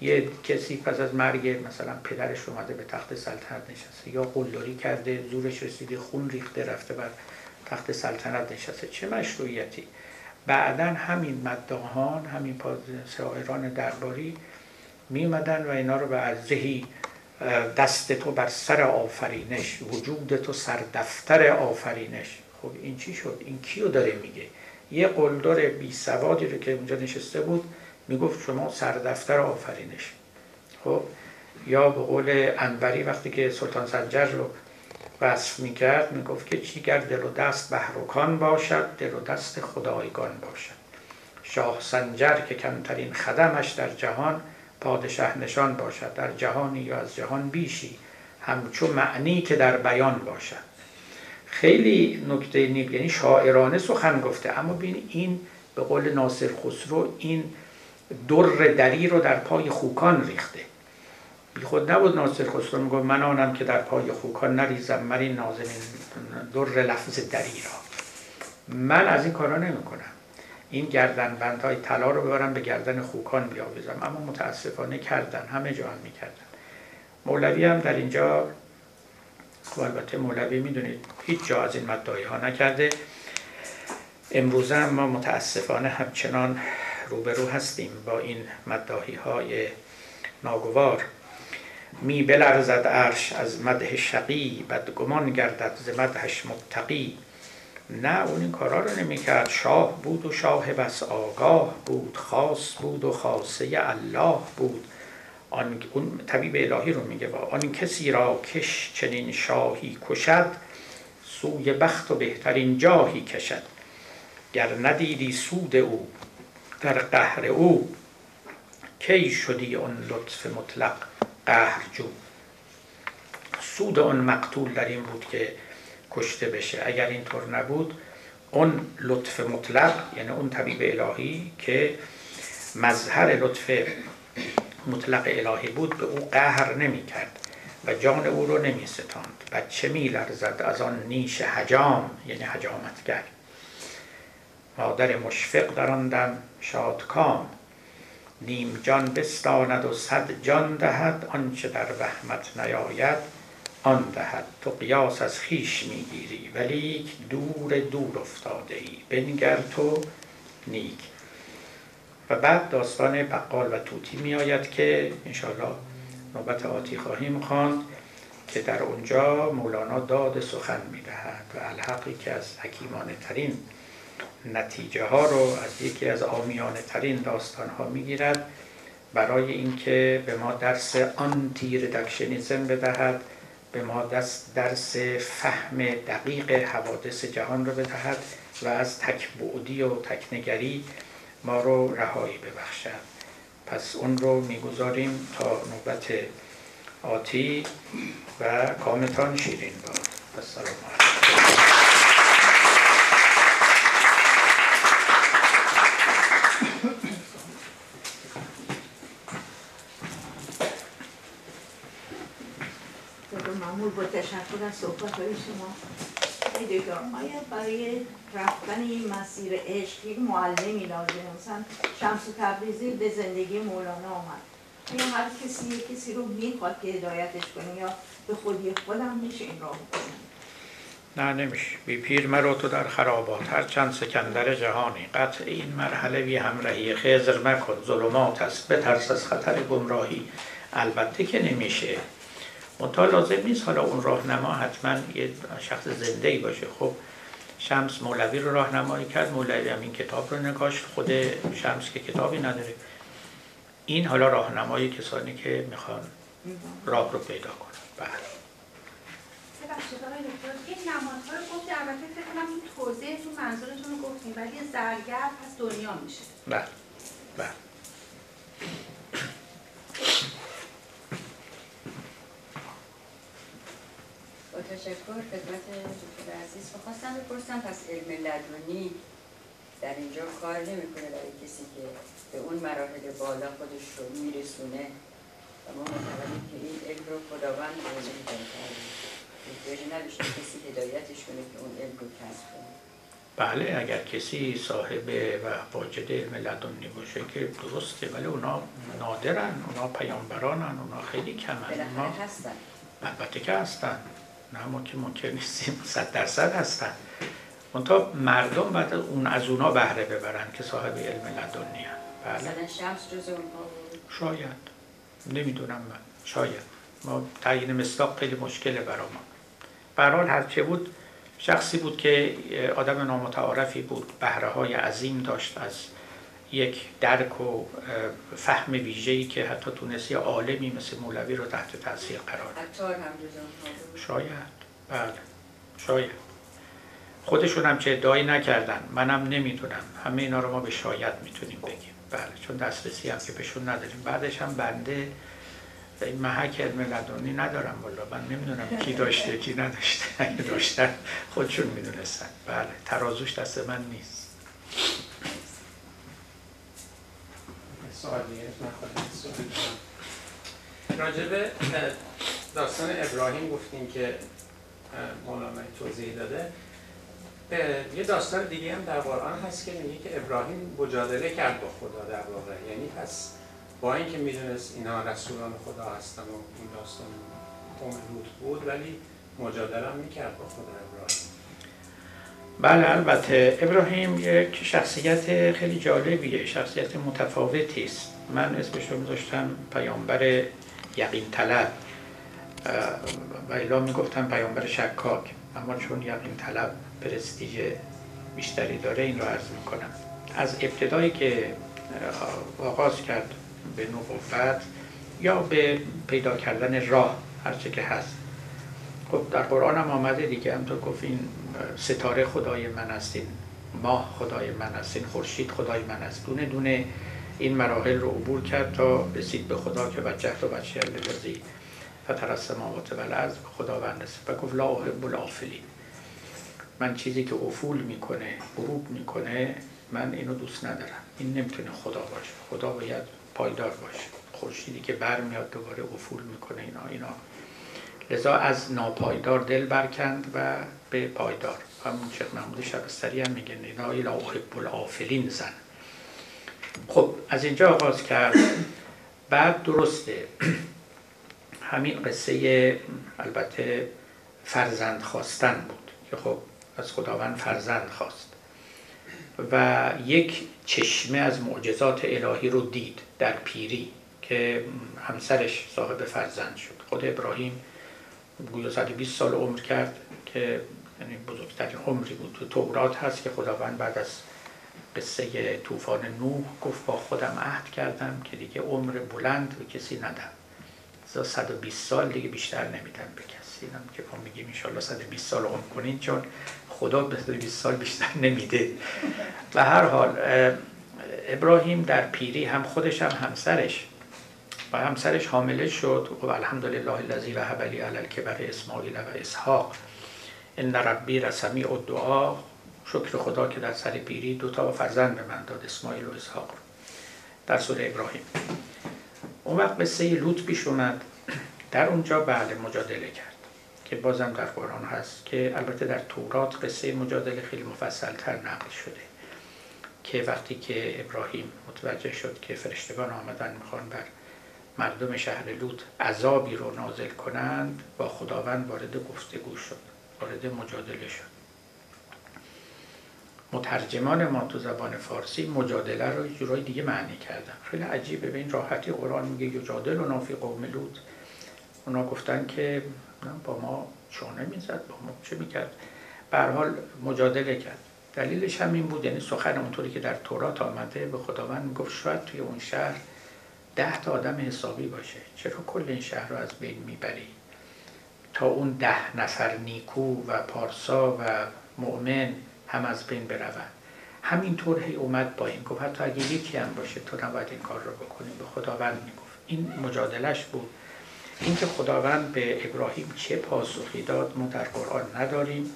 یه کسی پس از مرگ مثلا پدرش اومده به تخت سلطنت نشسته یا قلدری کرده زورش رسیده خون ریخته رفته بر تخت سلطنت نشسته. چه مشروعیتی؟ بعدا همین مداهان همین شاعران درباری می و اینا رو به عرضهی دست تو بر سر آفرینش وجود تو سر دفتر آفرینش. خب این چی شد؟ این کیو داره میگه؟ یه قلدر بی سوادی رو که اونجا نشسته بود می‌گفت شما سر دفتر آفرینش. خب یا به قول انبری وقتی که سلطان سنجر رو وصف می‌کرد می‌گفت که چیگر دل و دست بهروکان باشد دل و دست خدایگان باشد. شاه سنجر که کمترین خدمش در جهان پادشه نشان باشد در جهانی یا از جهان بیشی. همچون معنی که در بیان باشد. خیلی نکته نیب یعنی شاعرانه سخن گفته. اما بین این به قول ناصر خسرو این در دری رو در پای خوکان ریخته. بی خود نبود ناصر خسرو میگو من آنم که در پای خوکان نریزم من این نازنین در لفظ دری را. من از این کارا نمی کنم این گردن بندهای طلا رو ببرم به گردن خوکان بیاویزم. اما متاسفانه کردن همه جا هم می‌کردن. مولوی هم در اینجا خب البته مولوی می‌دونید هیچ جا از این مدعای ها نکرده. امروزه هم ما متاسفانه همچنان روبرو هستیم با این مداهی های ناگوار. می بلرزد عرش از مده شقی بدگمان گردد ز مدهش متقی. نه اون این کارا رو نمی‌کرد. شاه بود و شاه بس آگاه بود خاص بود و خاصه الله بود. آن اون طبیب الهی رو میگه با آن کسی را کش چنین شاهی کشد سوی بخت و بهترین جاهی کشد. گر ندیدی سود او در قهر او کی شدی اون لطف مطلق قهر جو سود اون مقتول در این بود که کشته بشه. اگر اینطور نبود اون لطف مطلق یعنی اون طبیب الهی که مظهر لطف مطلق الهی بود به او قهر نمی کرد و جان او رو نمی ستاند بچه می لرزد از آن نیش حجام یعنی حجامتگر. مادر مشفق در آن دم شادکام. نیم جان بستاند و صد جان دهد آنچه در وحمت نیاید. آن دهد. تو قیاس از خیش می‌گیری ولی دور دور افتاده ای بنگر تو نیک. و بعد داستان بقال و توتی می آید که انشاءالله نوبت آتی خواهیم خواند که در اونجا مولانا داد سخن می دهد و الحقی که از حکیمانه ترین نتیجه ها رو از یکی از آمیانه ترین داستان ها می گیرد برای اینکه به ما درس آنتی ردکشنیزم بدهد. به ما درس فهم دقیق حوادث جهان رو بدهد و از تکبعدی و تکنگری ما رو رهایی ببخشد. پس اون رو می‌گذاریم تا نوبت آتی و کامتان شیرین باد. السلام علیکم معمول با تشکر از صحبت های شما آیا برای رفتن این مسیر عشق یک معلمی لازم مثلا شمس تبریزی به زندگی مولانا آمد. یا هر کسی کسی رو می‌خواد که هدایتش کنه یا به خودی خودم میشه این راه کنه نه نمیشه. بی پیر مرو تو در خرابات. هر چند سکندر جهانی. قطع این مرحله بی همراهی خیزر مکن. ظلمات است. بترس از خطر گمراهی. البته که نمیشه. منتها لازم نیست. حالا اون راهنما حتما یه شخص زنده ای باشه. خب شمس مولوی رو راهنمایی کرد. مولوی هم این کتاب رو نگاشت. خود شمس که کتابی نداره. این حالا راهنمای کسانی که می‌خوان راه رو پیدا کنن. بله. این نمادها رو گفت البته فکر کنم این توضیح تو منظورتون رو گفتیم ولی زرگر پس دنیا میشه. بله. بله. تشکر خدمت دکتر عزیز. خواستم بپرسم پس علم لدنی در اینجا کار نمی‌کنه برای کسی که به اون مراحل بالا خودش رو میرسونه؟ و ما که این علم رو خداوند نمیداره احتیاجی نداشته کسی هدایتش کنه که اون علم رو کسب کنه. بله اگر کسی صاحب و واجد علم لدنی باشه که درسته ولی اونا نادرن اونا پیامبرانن اونا خیلی کمن اونا هستن. البته که هستن. نه ما که منکر نیستیم. صد درصد هستن. منتها مردم بعد اون از اونا بهره ببرن که صاحب علم لدنی هم بله شمس جز شاید. نمی‌دونم من. شاید. ما تعیین مصداق خیلی مشکله برا ما. برحال هرچه بود شخصی بود که آدم نامتعارفی بود. بهره های عظیم داشت از یک درک و فهم ویژه‌ای که حتی تونستی عالمی مثل مولوی رو تحت تاثیر قرار داد شاید. بله. شاید. خودشون هم چه ادعایی نکردن. منم نمی‌دونم. همه اینا رو ما به شاید می‌تونیم بگیم. بله. چون دسترسی هم که بهشون نداریم. بعدش هم بنده این محک علم لدنی ندارم. والا من نمی‌دونم کی داشته کی نداشته. اگه داشتن خودشون می‌دونستن. بله. ترازوش دست من نیست. سوال راجبه داستان ابراهیم گفتیم که مولانا توضیح داده. یه داستان دیگه هم در قرآن هست که میگه که ابراهیم مجادله کرد با خدا در واقع. یعنی پس با اینکه می‌دونست اینا رسولان خدا هستن و این داستان قوم لوط بود ولی مجادله هم می‌کرد با خدا. بله البته ابراهیم یک شخصیت خیلی جالبیه شخصیت متفاوتی است. من اسمش رو میذاشتم پیامبر یقین طلب. و الا می‌گفتم پیامبر شکاک اما چون یقین طلب پرستیژ بیشتری داره این رو عرض می‌کنم. از ابتدایی که آغاز کرد به نبوت یا به پیدا کردن راه هرچه که هست. خب در قرآن هم آمده دیگه همطور گفت این ستاره خدای من است این ماه خدای من است این خورشید خدای من است. دونه دونه این مراحل رو عبور کرد تا رسید به خدا که بچه و بچه لذی فتر از سماوات و به خداوند است. و گفت لا احب الافلین من چیزی که افول می‌کنه غروب می‌کنه من اینو دوست ندارم. این نمی‌تونه خدا باشه. خدا باید پایدار باشه. خورشیدی که برمیاد دوباره افول می‌کنه اینا اینا. لذا از ناپایدار دل برکند و به پایدار. همون شیخ محمود شبستری هم میگه ندای لا احب الافلین زن. خب از اینجا آغاز کرد. بعد درسته. همین قصه البته فرزند خواستن بود که خب از خداوند فرزند خواست. و یک چشمه از معجزات الهی رو دید در پیری که همسرش صاحب فرزند شد خود ابراهیم. گویا 120 سال عمر کرد که یعنی بزرگترین عمری بود تو تورات هست که خداوند بعد از قصه طوفان نوح گفت با خودم عهد کردم که دیگه عمر بلند به کسی ندم. 120 سال دیگه بیشتر نمیدم به کسی. اینم که ما میگیم ان 120 سال عمر کنین چون خدا به 120 سال بیشتر نمیده. و هر حال ابراهیم در پیری هم خودش هم همسرش و همسرش حامله شد. و الحمدلله الذی وهب لی علی الکبر اسماعیل و اسحاق. ان ربی رسمی و دعا شکر خدا که در سر پیری دو تا فرزند به من داد اسماعیل و اسحاق. در سوره ابراهیم. اون وقت قصه لوط پیش اومد. در اونجا بله مجادله کرد که بازم در قرآن هست که البته در تورات قصه مجادله خیلی مفصل تر نقل شده. که وقتی که ابراهیم متوجه شد که فرشتگان آمدن می‌خوان بر مردم شهر لوط عذابی رو نازل کنند با خداوند وارد گفتگو شد وارد مجادله شد. مترجمان ما تو زبان فارسی مجادله رو جورای دیگه معنی کردن. خیلی عجیبه به این راحتی قرآن میگه یجادل و نافی قوم لوط. اونا گفتن که با ما چونه می‌زد با ما چه می‌کرد؟ به حال مجادله کرد. دلیلش هم این بود یعنی سخن اونطوری که در تورات آمده به خداوند می‌گفت شاید توی اون شهر ده تا آدم حسابی باشه. چرا کل این شهر رو از بین می‌بری؟ تا اون ده نفر نیکو و پارسا و مؤمن هم از بین بروند. همینطور هی اومد با این. گفت حتی اگه یکی هم باشه تو نباید این کار رو بکنی. به خداوند می‌گفت. این مجادلش بود. اینکه خداوند به ابراهیم چه پاسخی داد ما در قرآن نداریم.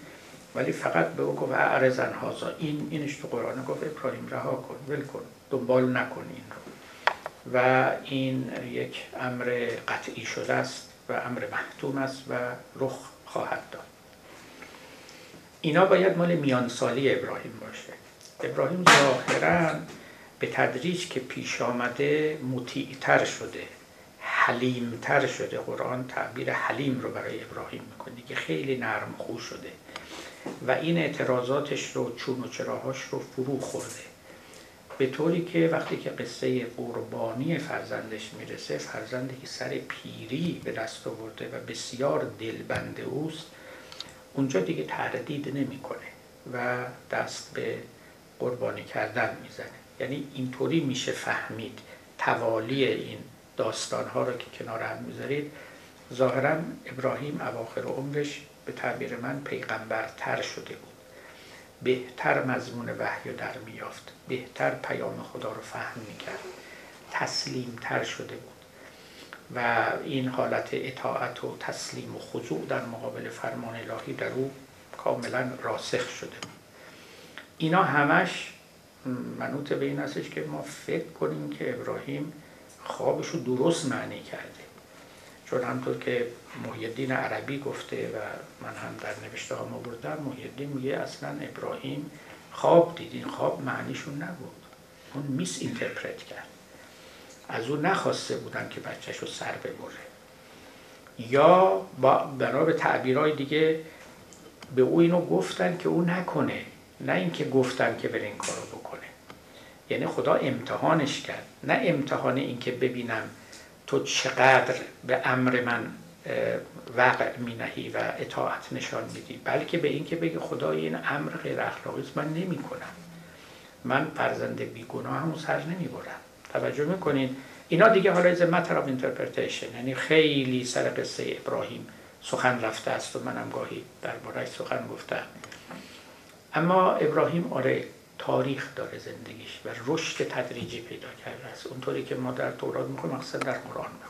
ولی فقط به او گفت اعرزن هازا این اینش تو قرآن. گفت ابراهیم رها کن ول کن. دنبال نکن این رو. و این یک امر قطعی شده است و امر محتوم است و رخ خواهد داد. اینا باید مال میانسالی ابراهیم باشه. ابراهیم ظاهرا به تدریج که پیش آمده مطیعتر شده حلیمتر شده. قرآن تعبیر حلیم رو برای ابراهیم می‌کنه که خیلی نرم خو شده و این اعتراضاتش رو چون و چراهاش رو فرو خورده. به طوری که وقتی که قصه قربانی فرزندش می‌رسه فرزندی که سر پیری به دست آورده و بسیار دلبند اوست اونجا دیگه تردید نمی‌کنه و دست به قربانی کردن می‌زنه. یعنی اینطوری میشه فهمید توالی این داستان ها رو که کنار هم می‌ذارید. ظاهرا ابراهیم اواخر عمرش به تعبیر من پیغمبرتر شده بود. بهتر مضمون وحی در میافت. بهتر پیام خدا رو فهم می‌کرد. تسلیمتر شده بود. و این حالت اطاعت و تسلیم و خضوع در مقابل فرمان الهی در او کاملا راسخ شده اینا همش منوط به این هستش که ما فکر کنیم که ابراهیم خوابش رو درست معنی کرده. چون همطور که محیدین عربی گفته و من هم در نوشته ها ما بردم محیدین میگه اصلا ابراهیم خواب دید. این خواب معنیشون نبود. اون میس اینترپرت کرد. از او نخواسته بودن که بچهش رو سر ببره. یا بنا به تعبیرهای دیگه به او اینو گفتن که او نکنه. نه اینکه گفتن که بره این کارو بکنه. یعنی خدا امتحانش کرد. نه امتحان اینکه ببینم تو چقدر به امر من وقع می نهی و اطاعت نشان میدی؟ بلکه به اینکه بگی خدا این امر غیر اخلاقی من نمی کنم من فرزند بیگناه همون سر نمی برم توجه می‌کنین؟ اینا دیگه حالا از matter of interpretation یعنی خیلی سر قصه ابراهیم سخن رفته است و منم گاهی دربارهش سخن گفتم. اما ابراهیم آره تاریخ داره زندگیش و رشد تدریجی پیدا کرده است. اونطوری که ما در تورات می‌خوایم مقصد در قرآن به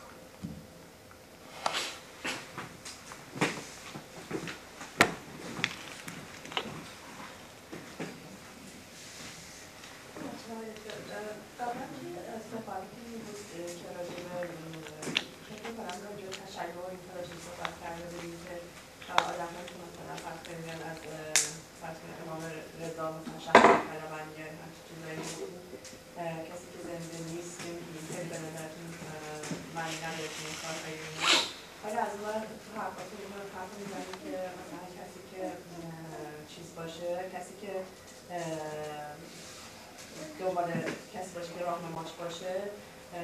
تشیع و این تلاشی صحبت کرده بودیم که آدم که مثلا فرض کنید از فرض کنید امام رضا مثلا شخص طلبن یا همچین چیزایی کسی که زنده نیست نمی‌دونیم خیلی به نظرتون معنی نداره که این کار خیلی ولی از اون تو حرفاتون حرف می‌زنید که مثلا کسی که چیز باشه کسی که دنبال کسی باشه که راهنماش باشه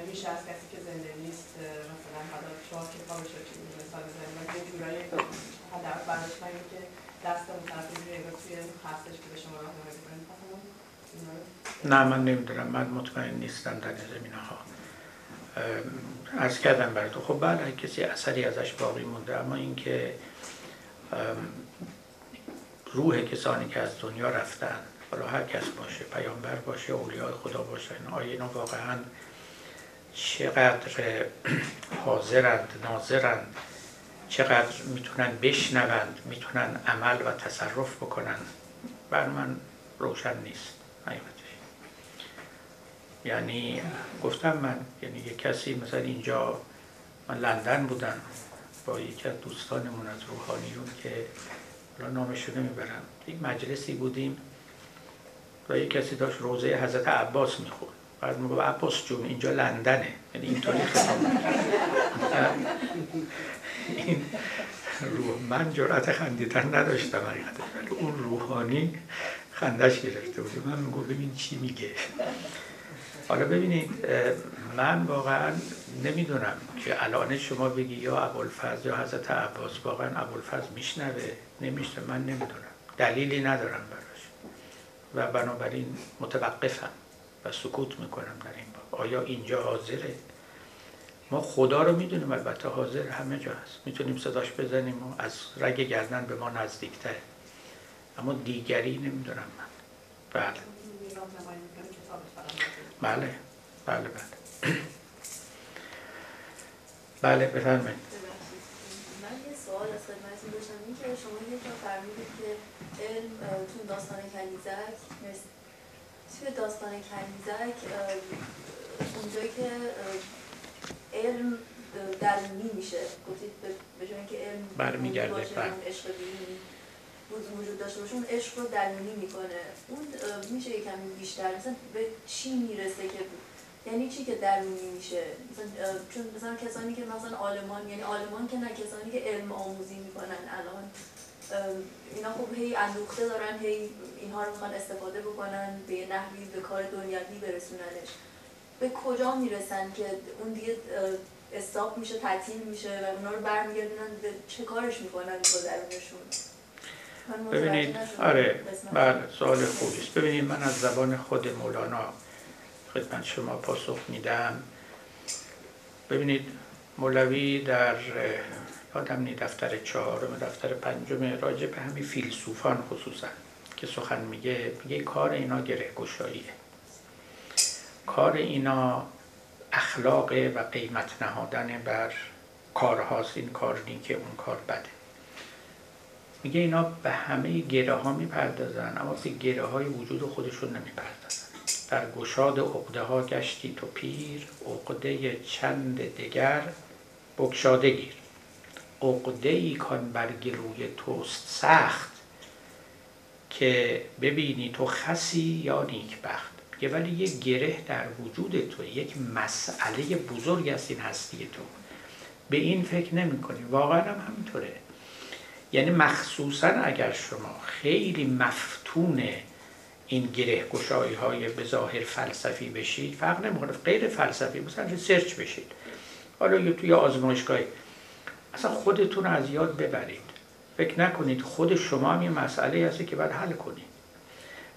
میشه از کسی که زنده نیست مثلا حالا شما که باشه که مثال بزنید و یه جورایی حداقل برداشت کنید که دست اون توی هستش که به شما راهنمایی نه من نمی‌دونم. من مطمئن نیستم در این زمینه ها از کردم برای تو. خب بله کسی اثری ازش باقی مونده اما اینکه روح کسانی که از دنیا رفتن حالا هر کس باشه پیامبر باشه اولیاء خدا باشه آیا اینا واقعا چقدر حاضرند ناظرند چقدر می‌تونن بشنوند می‌تونن عمل و تصرف بکنن بر من روشن نیست. یعنی گفتم من یعنی یه کسی مثلا اینجا من لندن بودم با یکی از دوستانمون از روحانیون که الان نامشو نمی‌برم. یک مجلسی بودیم و یک کسی داشت روزه حضرت عباس می‌خورد. بعد میگو عباس جون اینجا لندنه. یعنی اینطوری این روح من جرأت خندیدن نداشتم حقیقتا. ولی اون روحانی خندش گرفته بود. من میگو ببین چی میگه. حالا ببینید من واقعا نمی‌دونم که الان شما بگی یا ابوالفضل یا حضرت عباس واقعا ابوالفضل میشنوه؟ نمیشنوه من نمی‌دونم. دلیلی ندارم براش. و بنابراین متوقفم و سکوت می‌کنم در این باب. آیا اینجا حاضره؟ ما خدا رو می‌دونیم البته حاضر همه جا هست. می‌تونیم صداش بزنیم و از رگ گردن به ما نزدیکتره. اما دیگری نمی‌دونم من. بله. بله بله بله بله بفرمایید سوال از خدمتتون داشتم این که شما یه جا فرمودید که علم تو داستان کنیزک توی داستان کنیزک اونجایی که علم درونی میشه گفتید به جای اینکه علم برمیگرده وجود داشته باشه اون عشق رو درونی می‌کنه. اون میشه یکم بیشتر مثلا به چی می‌رسه که یعنی چی که درونی میشه؟ مثلا چون مثلا کسانی که مثلا آلمان یعنی آلمان که نه کسانی که علم آموزی می‌کنن الان اینا خب هی اندوخته دارن هی اینها رو می‌خوان استفاده بکنن به نحوی به کار دنیوی برسوننش. به کجا می‌رسن که اون دیگه استاپ میشه تعطیل میشه و اونا رو برمیگردونن؟ به چه کارش می‌کنن با درونشون؟ ببینید آره بله سوال خوبی است ببینید من از زبان خود مولانا خدمت شما پاسخ میدم. ببینید مولوی در یادم نی دفتر چهارم دفتر پنجم راجع به همین فیلسوفان خصوصا که سخن میگه میگه کار اینا گره گشاییه کار اینا اخلاق و قیمت نهادن بر کارهاست این کار که اون کار بده. میگه اینا به همه گره ها می‌پردازن اما به گره های وجود خودشون نمی‌پردازن. در گشاد عقده ها گشتی تو پیر عقده چند دگر بکشاده گیر. عقده ای کان بر توست سخت که ببینی تو خسی یا نیکبخت. میگه ولی یک گره در وجود تو یک مسئله بزرگ است این هستی تو. به این فکر نمی کنی واقعا هم همینطوره. یعنی مخصوصا اگر شما خیلی مفتون این گره های به ظاهر فلسفی بشید فرق نمی‌کنه غیر فلسفی مثلا سرچ بشید. حالا یا توی آزمایشگاهی اصلا خودتون از یاد ببرید. فکر نکنید خود شما هم یه مسئله هستی که باید حل کنید.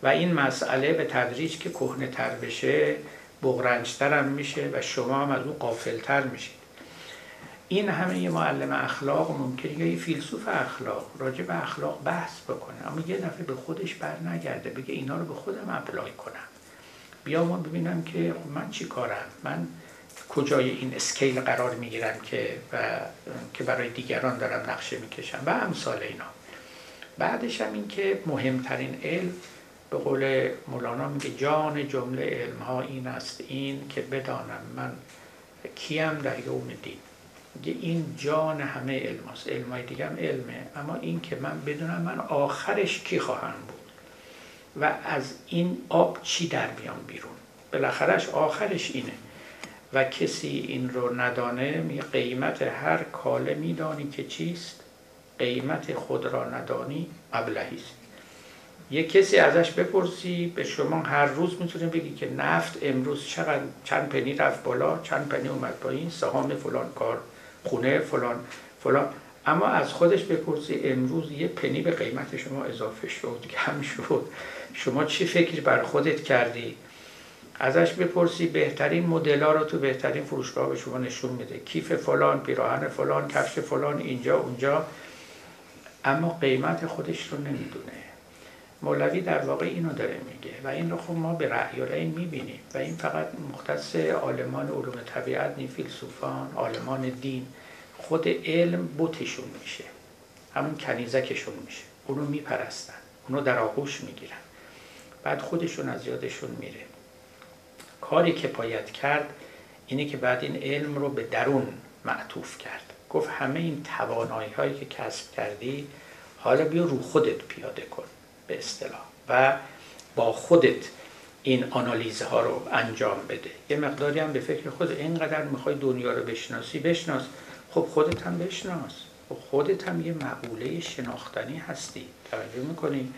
و این مسئله به تدریج که کهنه تر بشه بغرنجتر هم میشه و شما هم از اون قافلتر میشید. این همه یه معلم اخلاق ممکنه یا یه فیلسوف اخلاق راجع به اخلاق بحث بکنه. اما یه دفعه به خودش بر نگرده بگه اینا رو به خودم اپلای کنم. بیا ما ببینم که من چی کارم؟ من کجای این اسکیل قرار می‌گیرم که و که برای دیگران دارم نقشه می‌کشم؟ و امثال اینا. بعدش هم این که مهمترین علم به قول مولانا میگه جان جمله علم ها این است این که بدانم من کیم در یوم دین. میگه این جان همه علم هست علم های دیگه هم علمه. اما این که من بدونم من آخرش کی خواهم بود و از این آب چی در بیام بیرون؟ بالاخرش آخرش اینه. و کسی این رو ندانه می قیمت هر کاله میدانی که چیست؟ قیمت خود را ندانی ابلهی است. یه کسی ازش بپرسی به شما هر روز می‌تونه بگی که نفت امروز چقدر چند پنی رفت بالا چند پنی اومد پایین سهام فلان کار. خونه فلان فلان. اما از خودش بپرسی امروز یه پنی به قیمت شما اضافه شد کم شد. شما چی فکر بر خودت کردی؟ ازش بپرسی بهترین مدل رو تو بهترین فروشگاه به شما نشون میده. کیف فلان پیراهن فلان کفش فلان اینجا اونجا. اما قیمت خودش رو نمی‌دونه. مولوی در واقع اینو داره میگه و این رو خب ما به رأی و می‌بینیم و این فقط مختص عالمان علوم طبیعت نی فیلسوفان عالمان دین خود علم بوتشون میشه. همون کنیزکشون میشه. اونو میپرستن. اونو در آغوش می‌گیرن. بعد خودشون از یادشون میره. کاری که باید کرد اینه که بعد این علم رو به درون معطوف کرد. گفت همه این توانایی هایی که کسب کردی حالا بیا رو خودت پیاده کن. به اصطلاح و با خودت این آنالیزه ها رو انجام بده. یه مقداری هم به فکر خود اینقدر می‌خوای دنیا رو بشناسی بشناس. خب خودت هم بشناس. خب خودت هم یه مقوله شناختنی هستی. توجه می‌کنی؟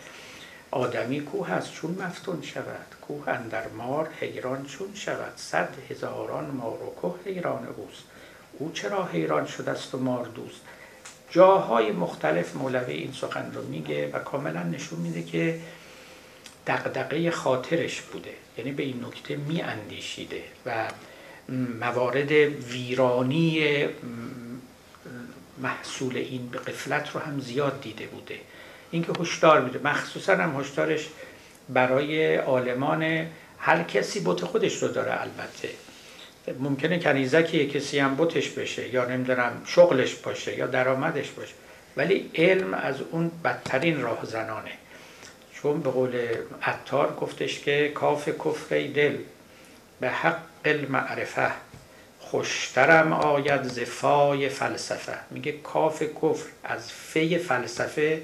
آدمی کوه هست چون مفتون شود. کوه اندر مار حیران چون شود. صد هزاران مار و کوه حیران اوست. او چرا حیران شده است و مار دوست؟ جاهای مختلف مولوی این سخن رو میگه و کاملا نشون میده که دقدقه خاطرش بوده. یعنی به این نکته می اندیشیده و موارد ویرانی محصول این به قفلت رو هم زیاد دیده بوده. اینکه هشدار میده. مخصوصا هم هشدارش برای عالمان هر کسی بوت خودش رو داره البته. ممکنه کنیزکی کسی هم بوتش بشه یا نمی‌دونم شغلش باشه یا درآمدش باشه. ولی علم از اون بدترین راهزنانه چون به قول عطار گفتش که کاف کفر دل به حق المعرفه. خوشترم آید زفای فلسفه. میگه کاف کفر از فی فلسفه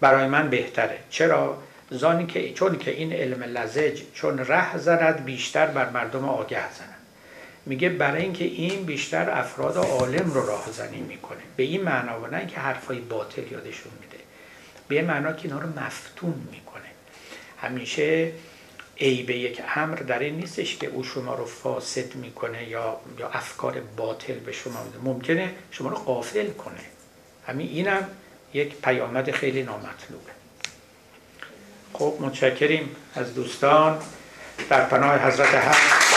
برای من بهتره. چرا؟ زانی که چون که این علم لزج چون ره زند بیشتر بر مردم آگه زند. میگه برای اینکه این بیشتر افراد عالم رو راهزنی می‌کنه. به این معنا و نه اینکه حرفای باطل یادشون میده. به این معنا که اینا رو مفتون می‌کنه. همیشه عیب یک امر در این نیستش که او شما رو فاسد می‌کنه یا یا افکار باطل به شما میده. ممکنه شما رو قافل کنه. همین اینم یک پیامد خیلی نامطلوبه. خب متشکریم از دوستان. در پناه حضرت حق.